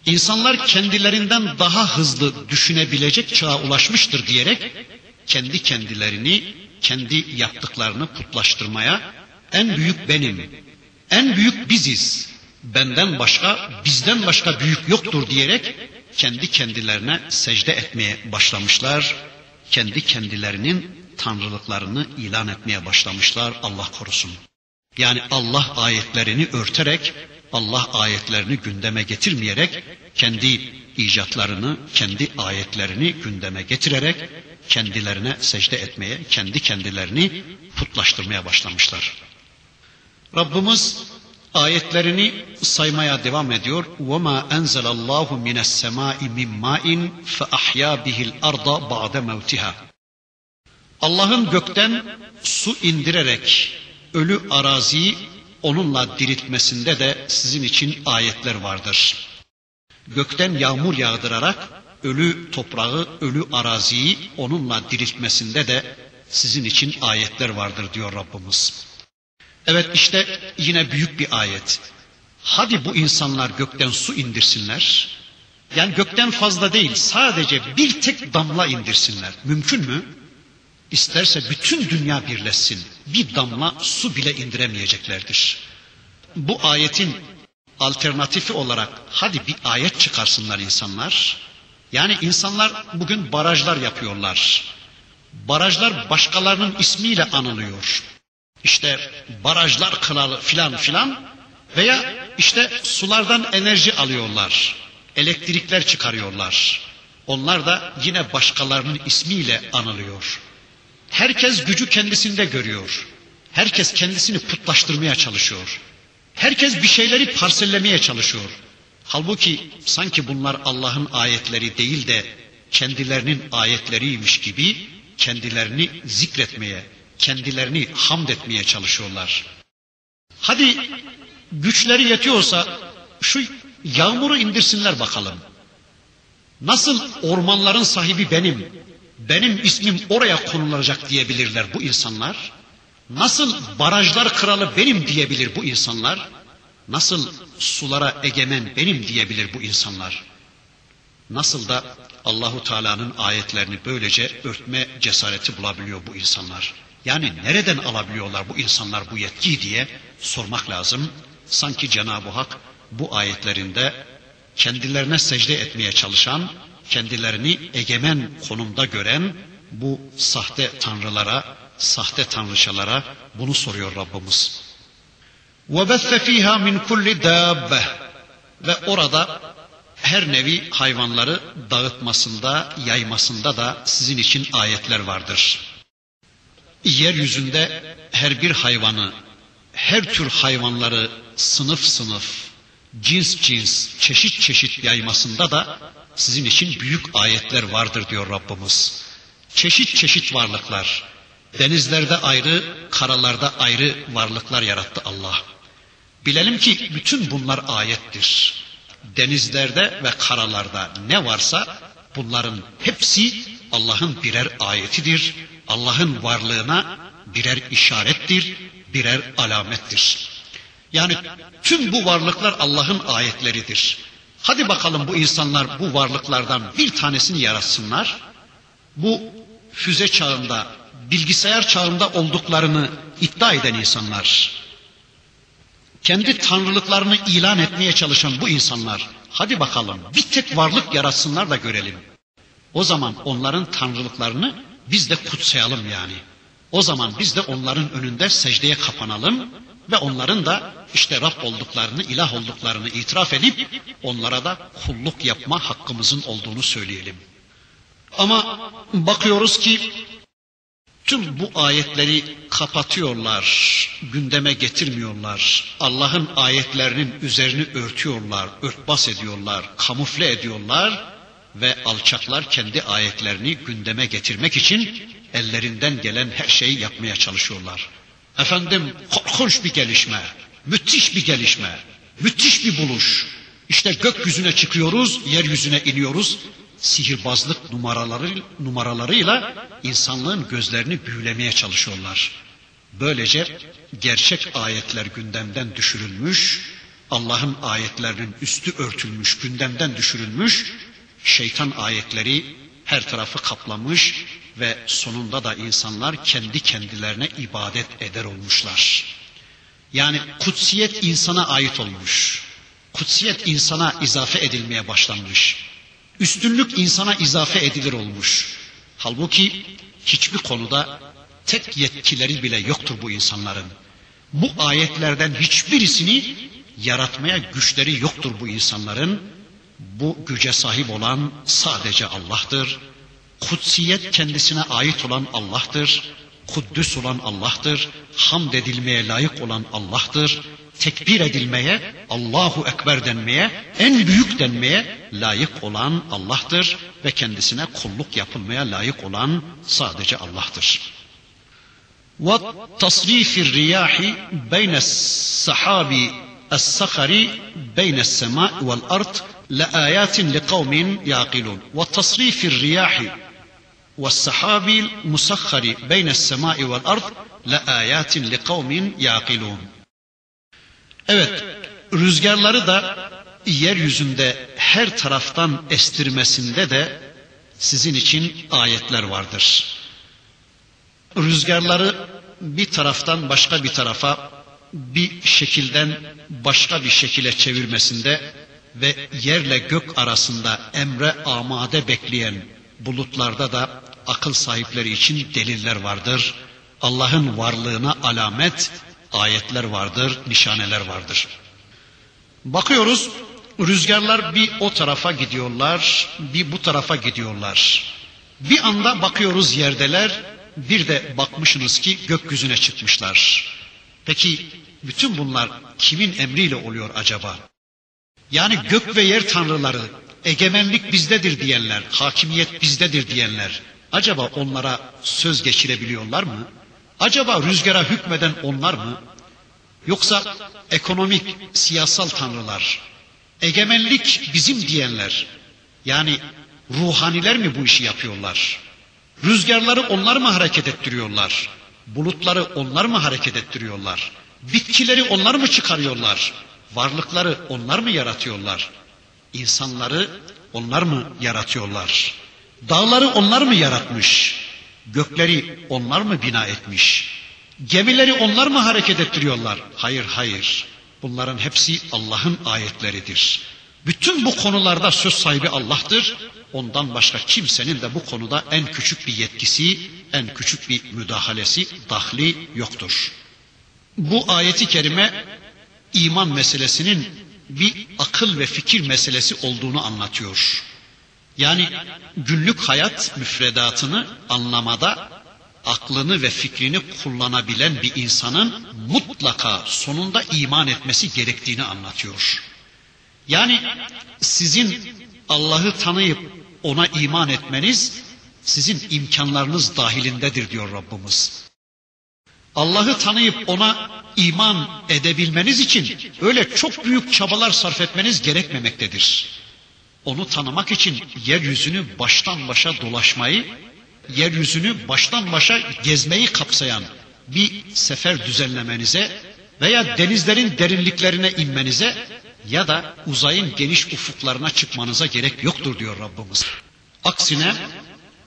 İnsanlar kendilerinden daha hızlı düşünebilecek çağa ulaşmıştır diyerek kendi kendilerini, kendi yaptıklarını putlaştırmaya en büyük benim, en büyük biziz, benden başka, bizden başka büyük yoktur diyerek kendi kendilerine secde etmeye başlamışlar. Kendi kendilerinin tanrılıklarını ilan etmeye başlamışlar Allah korusun. Yani Allah ayetlerini örterek, Allah ayetlerini gündeme getirmeyerek kendi icatlarını, kendi ayetlerini gündeme getirerek kendilerine secde etmeye, kendi kendilerini putlaştırmaya başlamışlar. Rabbimiz ayetlerini saymaya devam ediyor. وَمَا أَنْزَلَ اللّٰهُ مِنَ السَّمَاءِ مِنْ مَاءٍ فَأَحْيَا بِهِ الْأَرْضَ بَعْدَ مَوْتِهَا Allah'ın gökten su indirerek ölü araziyi onunla diriltmesinde de sizin için ayetler vardır. Gökten yağmur yağdırarak ölü toprağı, ölü araziyi onunla diriltmesinde de sizin için ayetler vardır diyor Rabbimiz. Evet işte yine büyük bir ayet. Hadi bu insanlar gökten su indirsinler. Yani gökten fazla değil sadece bir tek damla indirsinler. Mümkün mü? İsterse bütün dünya birleşsin. Bir damla su bile indiremeyeceklerdir. Bu ayetin alternatifi olarak hadi bir ayet çıkarsınlar insanlar. Yani insanlar bugün barajlar yapıyorlar. Barajlar başkalarının ismiyle anılıyor. İşte barajlar kralı filan filan veya işte sulardan enerji alıyorlar. Elektrikler çıkarıyorlar. Onlar da yine başkalarının ismiyle anılıyor. Herkes gücü kendisinde görüyor. Herkes kendisini putlaştırmaya çalışıyor. Herkes bir şeyleri parsellemeye çalışıyor. Halbuki sanki bunlar Allah'ın ayetleri değil de kendilerinin ayetleriymiş gibi kendilerini zikretmeye, kendilerini hamd etmeye çalışıyorlar. Hadi güçleri yetiyorsa şu yağmuru indirsinler bakalım. Nasıl ormanların sahibi benim, benim ismim oraya konulacak diyebilirler bu insanlar? Nasıl barajlar kralı benim diyebilir bu insanlar? Nasıl sulara egemen benim diyebilir bu insanlar? Nasıl da Allahu Teala'nın ayetlerini böylece örtme cesareti bulabiliyor bu insanlar? Yani nereden alabiliyorlar bu insanlar bu yetkiyi diye sormak lazım. Sanki Cenab-ı Hak bu ayetlerinde kendilerine secde etmeye çalışan, kendilerini egemen konumda gören bu sahte tanrılara, sahte tanrıçalara bunu soruyor Rabbimiz. وَبَثَّ ف۪يهَا مِنْ كُلِّ دَابَّةٍ Ve orada her nevi hayvanları dağıtmasında, yaymasında da sizin için ayetler vardır. Yeryüzünde her bir hayvanı, her tür hayvanları sınıf sınıf, cins cins, çeşit çeşit yaymasında da sizin için büyük ayetler vardır diyor Rabbimiz. Çeşit çeşit varlıklar, denizlerde ayrı, karalarda ayrı varlıklar yarattı Allah. Bilelim ki bütün bunlar ayettir. Denizlerde ve karalarda ne varsa bunların hepsi Allah'ın birer ayetidir. Allah'ın varlığına birer işarettir, birer alamettir. Yani tüm bu varlıklar Allah'ın ayetleridir. Hadi bakalım bu insanlar bu varlıklardan bir tanesini yaratsınlar. Bu füze çağında, bilgisayar çağında olduklarını iddia eden insanlar, kendi tanrılıklarını ilan etmeye çalışan bu insanlar, hadi bakalım bir tek varlık yaratsınlar da görelim. O zaman onların tanrılıklarını biz de kutsayalım yani. O zaman biz de onların önünde secdeye kapanalım ve onların da işte Rab olduklarını, ilah olduklarını itiraf edip onlara da kulluk yapma hakkımızın olduğunu söyleyelim. Ama bakıyoruz ki tüm bu ayetleri kapatıyorlar, gündeme getirmiyorlar. Allah'ın ayetlerinin üzerini örtüyorlar, örtbas ediyorlar, kamufle ediyorlar ve alçaklar kendi ayetlerini gündeme getirmek için ellerinden gelen her şeyi yapmaya çalışıyorlar. Efendim korkunç bir gelişme, müthiş bir gelişme, müthiş bir buluş. İşte gökyüzüne çıkıyoruz, yeryüzüne iniyoruz. Sihirbazlık numaraları numaralarıyla insanlığın gözlerini büyülemeye çalışıyorlar. Böylece gerçek ayetler gündemden düşürülmüş, Allah'ın ayetlerinin üstü örtülmüş, gündemden düşürülmüş, şeytan ayetleri her tarafı kaplamış ve sonunda da insanlar kendi kendilerine ibadet eder olmuşlar. Yani kutsiyet insana ait olmuş. Kutsiyet insana izafe edilmeye başlanmış. Üstünlük insana izafe edilir olmuş. Halbuki hiçbir konuda tek yetkileri bile yoktur bu insanların. Bu ayetlerden hiçbirisini yaratmaya güçleri yoktur bu insanların. Bu güce sahip olan sadece Allah'tır. Kutsiyet kendisine ait olan Allah'tır. Kuddüs olan Allah'tır. Hamd edilmeye layık olan Allah'tır. Tekbir edilmeye, Allahu Ekber denmeye, en büyük denmeye layık olan Allah'tır ve kendisine kulluk yapılmaya layık olan sadece Allah'tır. وتصريف الرياح بين السحاب الصخري بين السماء والأرض لآيات لقوم يعقلون وتصريف الرياح والسحاب المسخر بين السماء والأرض لآيات لقوم يعقلون Evet, rüzgarları da yeryüzünde her taraftan estirmesinde de sizin için ayetler vardır. Rüzgarları bir taraftan başka bir tarafa, bir şekilden başka bir şekile çevirmesinde ve yerle gök arasında emre amade bekleyen bulutlarda da akıl sahipleri için deliller vardır. Allah'ın varlığına alamet, ayetler vardır, nişaneler vardır. Bakıyoruz, rüzgarlar bir o tarafa gidiyorlar, bir bu tarafa gidiyorlar. Bir anda bakıyoruz yerdeler, bir de bakmışsınız ki gökyüzüne çıkmışlar. Peki bütün bunlar kimin emriyle oluyor acaba? Yani gök ve yer tanrıları, egemenlik bizdedir diyenler, hakimiyet bizdedir diyenler, acaba onlara söz geçirebiliyorlar mı? Acaba rüzgara hükmeden onlar mı? Yoksa ekonomik, siyasal tanrılar, egemenlik bizim diyenler, yani ruhaniler mi bu işi yapıyorlar? Rüzgarları onlar mı hareket ettiriyorlar? Bulutları onlar mı hareket ettiriyorlar? Bitkileri onlar mı çıkarıyorlar? Varlıkları onlar mı yaratıyorlar? İnsanları onlar mı yaratıyorlar? Dağları onlar mı yaratmış? Gökleri onlar mı bina etmiş? Gemileri onlar mı hareket ettiriyorlar? Hayır, hayır. Bunların hepsi Allah'ın ayetleridir. Bütün bu konularda söz sahibi Allah'tır. Ondan başka kimsenin de bu konuda en küçük bir yetkisi, en küçük bir müdahalesi, dahli yoktur. Bu ayeti kerime iman meselesinin bir akıl ve fikir meselesi olduğunu anlatıyor. Yani günlük hayat müfredatını anlamada aklını ve fikrini kullanabilen bir insanın mutlaka sonunda iman etmesi gerektiğini anlatıyor. Yani sizin Allah'ı tanıyıp ona iman etmeniz sizin imkanlarınız dahilindedir diyor Rabbimiz. Allah'ı tanıyıp ona iman edebilmeniz için öyle çok büyük çabalar sarf etmeniz gerekmemektedir. Onu tanımak için yeryüzünü baştan başa dolaşmayı, yeryüzünü baştan başa gezmeyi kapsayan bir sefer düzenlemenize, veya denizlerin derinliklerine inmenize ya da uzayın geniş ufuklarına çıkmanıza gerek yoktur diyor Rabbimiz. Aksine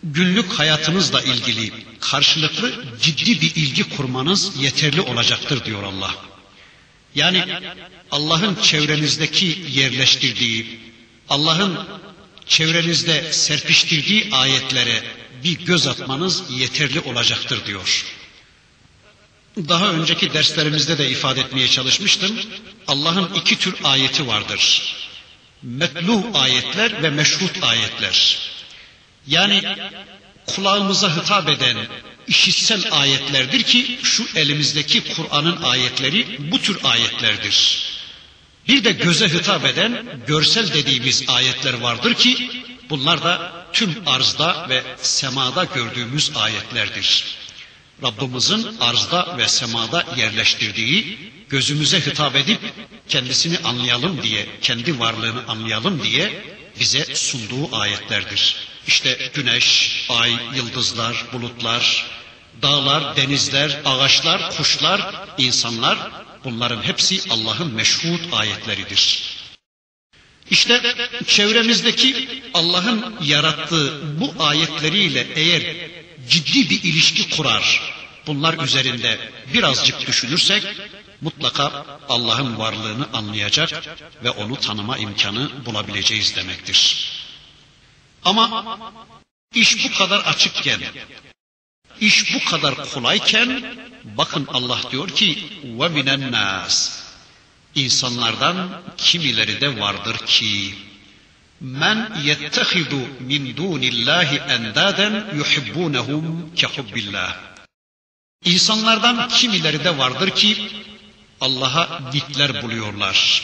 günlük hayatınızla ilgili karşılıklı ciddi bir ilgi kurmanız yeterli olacaktır diyor Allah. Yani Allah'ın çevrenizdeki yerleştirdiği, Allah'ın çevrenizde serpiştirdiği ayetlere bir göz atmanız yeterli olacaktır diyor. Daha önceki derslerimizde de ifade etmeye çalışmıştım. Allah'ın iki tür ayeti vardır. Metlu ayetler ve meşrut ayetler. Yani kulağımıza hitap eden işitsel ayetlerdir ki şu elimizdeki Kur'an'ın ayetleri bu tür ayetlerdir. Bir de göze hitap eden görsel dediğimiz ayetler vardır ki bunlar da tüm arzda ve semada gördüğümüz ayetlerdir. Rabbimizin arzda ve semada yerleştirdiği, gözümüze hitap edip kendisini anlayalım diye, kendi varlığını anlayalım diye bize sunduğu ayetlerdir. İşte güneş, ay, yıldızlar, bulutlar, dağlar, denizler, ağaçlar, kuşlar, insanlar bunların hepsi Allah'ın meşhur ayetleridir. İşte çevremizdeki Allah'ın yarattığı bu ayetleriyle eğer ciddi bir ilişki kurar, bunlar üzerinde birazcık düşünürsek mutlaka Allah'ın varlığını anlayacak ve onu tanıma imkanı bulabileceğiz demektir. Ama iş bu kadar açıkken, iş bu kadar kolayken bakın Allah diyor ki ve minen nas insanlardan kimileri de vardır ki men yettehidu min dunillahi endaden yuhibbunehum kehubbillah İnsanlardan kimileri de vardır ki Allah'a ditler buluyorlar.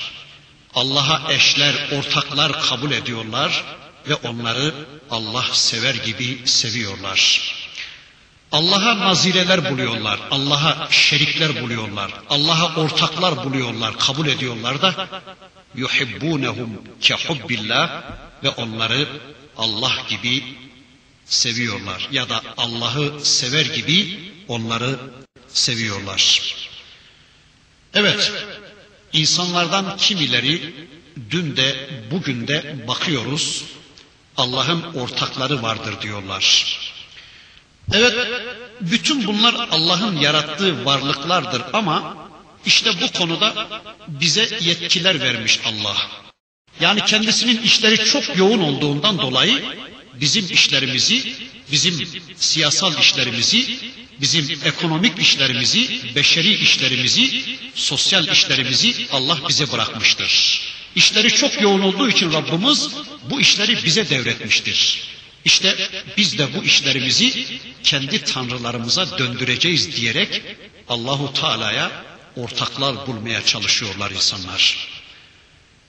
Allah'a eşler, ortaklar kabul ediyorlar ve onları Allah sever gibi seviyorlar. Allah'a nazireler buluyorlar, Allah'a şerikler buluyorlar, Allah'a ortaklar buluyorlar, kabul ediyorlar da yuhibbunehum kehubbillah ve onları Allah gibi seviyorlar ya da Allah'ı sever gibi onları seviyorlar. Evet, insanlardan kimileri dün de bugün de bakıyoruz Allah'ın ortakları vardır diyorlar. Evet, bütün bunlar Allah'ın yarattığı varlıklardır ama işte bu konuda bize yetkiler vermiş Allah. Yani kendisinin işleri çok yoğun olduğundan dolayı bizim işlerimizi, bizim siyasal işlerimizi, bizim ekonomik işlerimizi, beşeri işlerimizi, sosyal işlerimizi Allah bize bırakmıştır. İşleri çok yoğun olduğu için Rabbimiz bu işleri bize devretmiştir. İşte biz de bu işlerimizi kendi tanrılarımıza döndüreceğiz diyerek Allahu Teala'ya ortaklar bulmaya çalışıyorlar insanlar.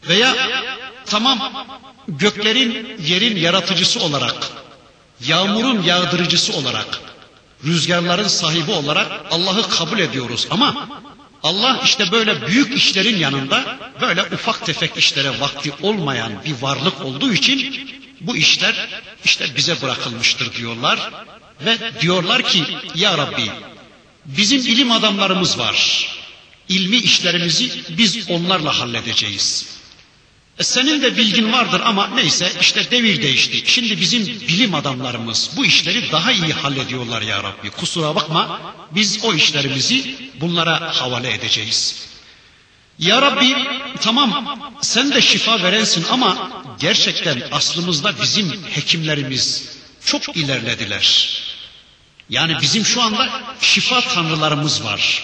Veya tamam göklerin yerin yaratıcısı olarak, yağmurun yağdırıcısı olarak, rüzgarların sahibi olarak Allah'ı kabul ediyoruz ama Allah işte böyle büyük işlerin yanında böyle ufak tefek işlere vakti olmayan bir varlık olduğu için bu işler işte bize bırakılmıştır diyorlar ve diyorlar ki ya Rabbi bizim ilim adamlarımız var. İlmi işlerimizi biz onlarla halledeceğiz. E senin de bilgin vardır ama neyse işte devir değişti. Şimdi bizim bilim adamlarımız bu işleri daha iyi hallediyorlar ya Rabbi. Kusura bakma biz o işlerimizi bunlara havale edeceğiz. Ya Rabbi tamam sen de şifa verensin ama gerçekten aslımızda bizim hekimlerimiz çok ilerlediler. Yani bizim şu anda şifa tanrılarımız var.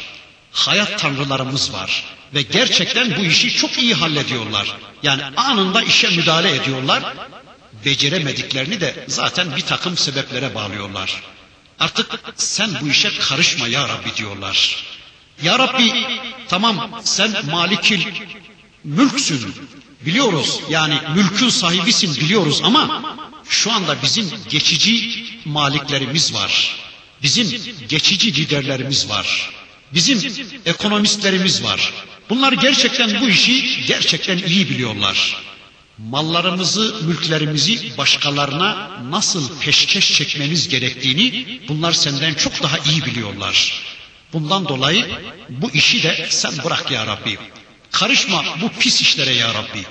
Hayat tanrılarımız var. Ve gerçekten bu işi çok iyi hallediyorlar. Yani anında işe müdahale ediyorlar. Beceremediklerini de zaten bir takım sebeplere bağlıyorlar. Artık sen bu işe karışma ya Rabbi diyorlar. Ya Rabbi tamam sen malikil mülksün biliyoruz yani mülkün sahibisin biliyoruz ama şu anda bizim geçici maliklerimiz var. Bizim geçici liderlerimiz var. Bizim ekonomistlerimiz var. Bunlar gerçekten bu işi gerçekten iyi biliyorlar. Mallarımızı, mülklerimizi başkalarına nasıl peşkeş çekmemiz gerektiğini bunlar senden çok daha iyi biliyorlar. Bundan dolayı bu işi de sen bırak ya Rabbi. Karışma bu pis işlere ya Rabbi.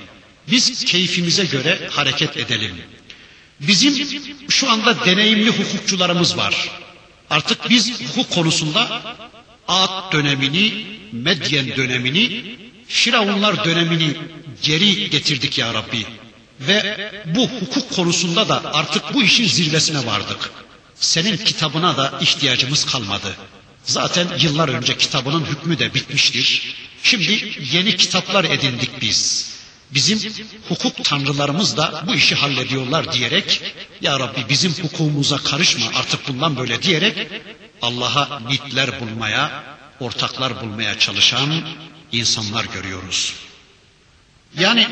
Biz keyfimize göre hareket edelim. Bizim şu anda deneyimli hukukçularımız var. Artık biz hukuk konusunda Ad dönemini, Medyen dönemini, Firavunlar dönemini geri getirdik ya Rabbi. Ve bu hukuk konusunda da artık bu işin zirvesine vardık. Senin kitabına da ihtiyacımız kalmadı. Zaten yıllar önce kitabının hükmü de bitmiştir. Şimdi yeni kitaplar edindik biz. Bizim hukuk tanrılarımız da bu işi hallediyorlar diyerek Ya Rabbi bizim hukukumuza karışma artık bundan böyle diyerek Allah'a nitler bulmaya, ortaklar bulmaya çalışan insanlar görüyoruz. Yani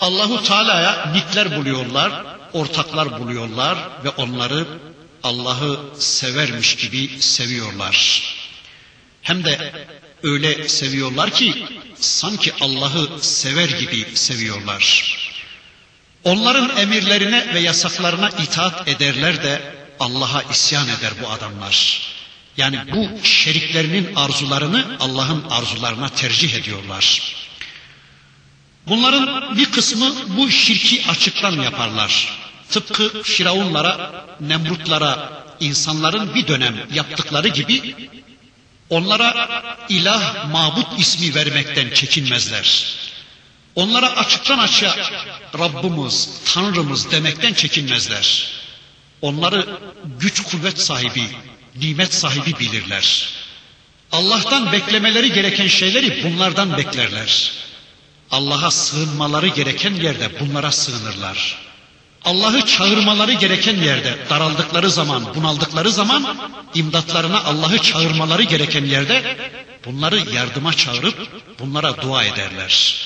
Allahu Teala'ya nitler buluyorlar, ortaklar buluyorlar ve onları Allah'ı severmiş gibi seviyorlar. Hem de öyle seviyorlar ki sanki Allah'ı sever gibi seviyorlar. Onların emirlerine ve yasaklarına itaat ederler de Allah'a isyan eder bu adamlar. Yani bu şeriklerinin arzularını Allah'ın arzularına tercih ediyorlar. Bunların bir kısmı bu şirki açıktan yaparlar. Tıpkı Firavunlara, Nemrutlara, insanların bir dönem yaptıkları gibi onlara ilah, mabut ismi vermekten çekinmezler. Onlara açıktan açığa Rabbimiz, Tanrımız demekten çekinmezler. Onları güç kuvvet sahibi, nimet sahibi bilirler. Allah'tan beklemeleri gereken şeyleri bunlardan beklerler. Allah'a sığınmaları gereken yerde bunlara sığınırlar. Allah'ı çağırmaları gereken yerde daraldıkları zaman, bunaldıkları zaman imdatlarına Allah'ı çağırmaları gereken yerde bunları yardıma çağırıp bunlara dua ederler.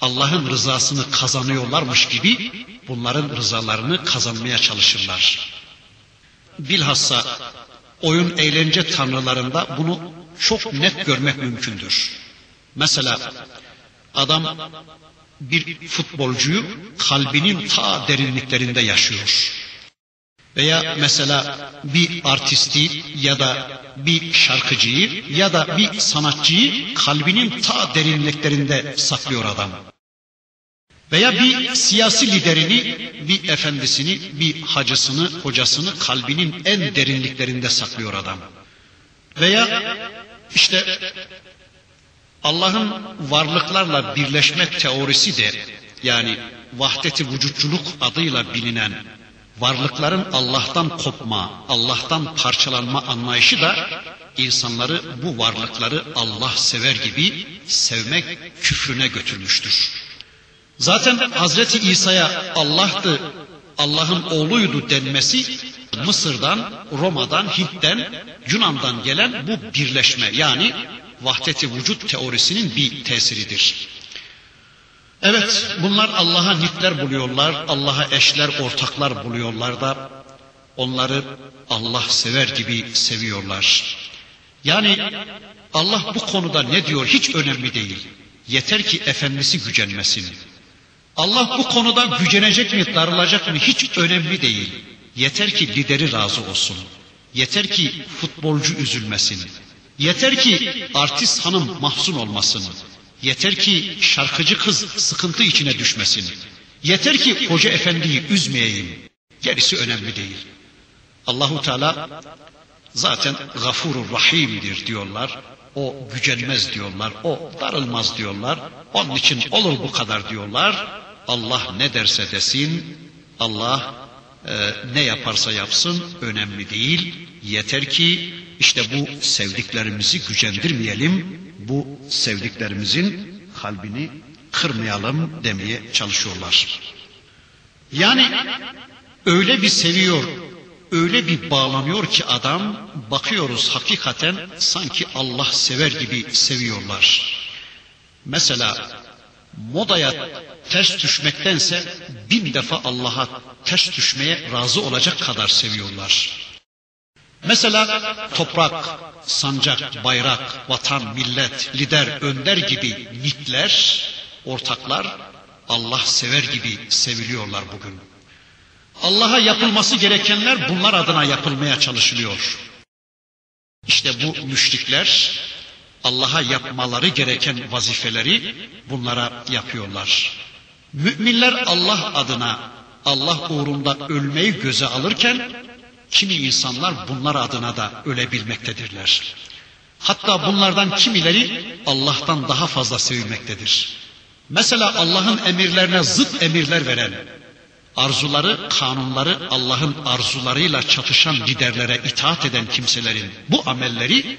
Allah'ın rızasını kazanıyorlarmış gibi bunların rızalarını kazanmaya çalışırlar. Bilhassa oyun eğlence tanrılarında bunu çok net görmek mümkündür. Mesela adam bir futbolcuyu kalbinin ta derinliklerinde yaşıyor. Veya mesela bir artisti ya da bir şarkıcıyı ya da bir sanatçıyı kalbinin ta derinliklerinde saklıyor adam. Veya bir siyasi liderini, bir efendisini, bir hacısını, hocasını kalbinin en derinliklerinde saklıyor adam. Veya işte Allah'ın varlıklarla birleşmek teorisi de yani vahdeti vücutçuluk adıyla bilinen varlıkların Allah'tan kopma, Allah'tan parçalanma anlayışı da insanları bu varlıkları Allah sever gibi sevmek küfrüne götürmüştür. Zaten Hazreti İsa'ya Allah'tı, Allah'ın oğluydu denmesi Mısır'dan, Roma'dan, Hint'ten, Yunan'dan gelen bu birleşme yani vahdeti vücut teorisinin bir tesiridir. Evet bunlar Allah'a nitler buluyorlar, Allah'a eşler, ortaklar buluyorlar da onları Allah sever gibi seviyorlar. Yani Allah bu konuda ne diyor hiç önemli değil. Yeter ki efendisi gücenmesin. Allah bu konuda gücenecek mi, darılacak mı hiç önemli değil. Yeter ki lideri razı olsun. Yeter ki futbolcu üzülmesin. Yeter ki artist hanım mahzun olmasın. Yeter ki şarkıcı kız sıkıntı içine düşmesin. Yeter ki hoca efendiyi üzmeyeyim. Gerisi önemli değil. Allahu Teala zaten gafurur rahimdir diyorlar. O gücenmez diyorlar. O darılmaz diyorlar. Onun için olur bu kadar diyorlar. Allah ne derse desin. Allah e, ne yaparsa yapsın önemli değil. Yeter ki işte bu sevdiklerimizi gücendirmeyelim, bu sevdiklerimizin kalbini kırmayalım demeye çalışıyorlar. Yani öyle bir seviyor, öyle bir bağlanıyor ki adam bakıyoruz hakikaten sanki Allah sever gibi seviyorlar. Mesela modaya ters düşmektense bin defa Allah'a ters düşmeye razı olacak kadar seviyorlar. Mesela toprak, sancak, bayrak, vatan, millet, lider, önder gibi nitler, ortaklar Allah sever gibi seviliyorlar bugün. Allah'a yapılması gerekenler bunlar adına yapılmaya çalışılıyor. İşte bu müşrikler Allah'a yapmaları gereken vazifeleri bunlara yapıyorlar. Müminler Allah adına, Allah uğrunda ölmeyi göze alırken kimi insanlar bunlar adına da ölebilmektedirler. Hatta bunlardan kimileri Allah'tan daha fazla sevilmektedir. Mesela Allah'ın emirlerine zıt emirler veren, arzuları, kanunları Allah'ın arzularıyla çatışan liderlere itaat eden kimselerin bu amelleri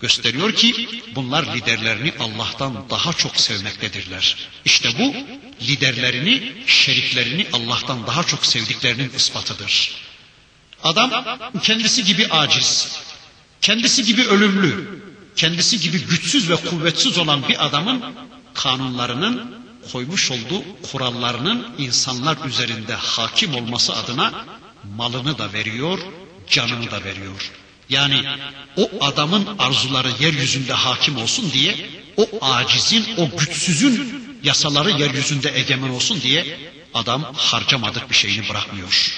gösteriyor ki bunlar liderlerini Allah'tan daha çok sevmektedirler. İşte bu liderlerini, şeriklerini Allah'tan daha çok sevdiklerinin ispatıdır. Adam kendisi gibi aciz, kendisi gibi ölümlü, kendisi gibi güçsüz ve kuvvetsiz olan bir adamın kanunlarının koymuş olduğu kurallarının insanlar üzerinde hakim olması adına malını da veriyor, canını da veriyor. Yani o adamın arzuları yeryüzünde hakim olsun diye o acizin, o güçsüzün yasaları yeryüzünde egemen olsun diye adam harcamadık bir şeyini bırakmıyor.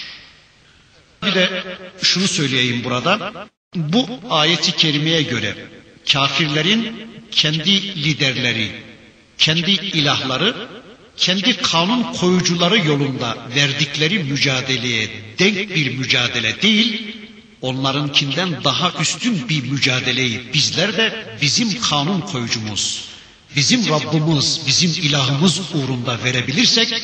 Bir de şunu söyleyeyim burada. Bu ayeti kerimeye göre kafirlerin kendi liderleri, kendi ilahları, kendi kanun koyucuları yolunda verdikleri mücadeleye denk bir mücadele değil, onlarınkinden daha üstün bir mücadeleyi bizler de bizim kanun koyucumuz, bizim Rabbimiz, bizim ilahımız uğrunda verebilirsek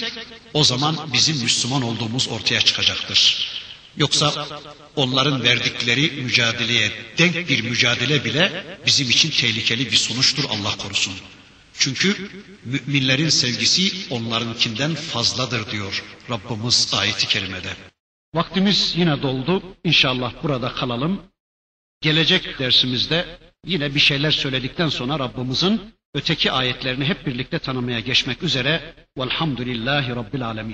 o zaman bizim Müslüman olduğumuz ortaya çıkacaktır. Yoksa onların verdikleri mücadeleye denk bir mücadele bile bizim için tehlikeli bir sonuçtur Allah korusun. Çünkü müminlerin sevgisi onlarınkinden fazladır diyor Rabbimiz ayeti kerimede. Vaktimiz yine doldu. İnşallah burada kalalım. Gelecek dersimizde yine bir şeyler söyledikten sonra Rabbimizin öteki ayetlerini hep birlikte tanımaya geçmek üzere. Velhamdülillahi Rabbil Alemin.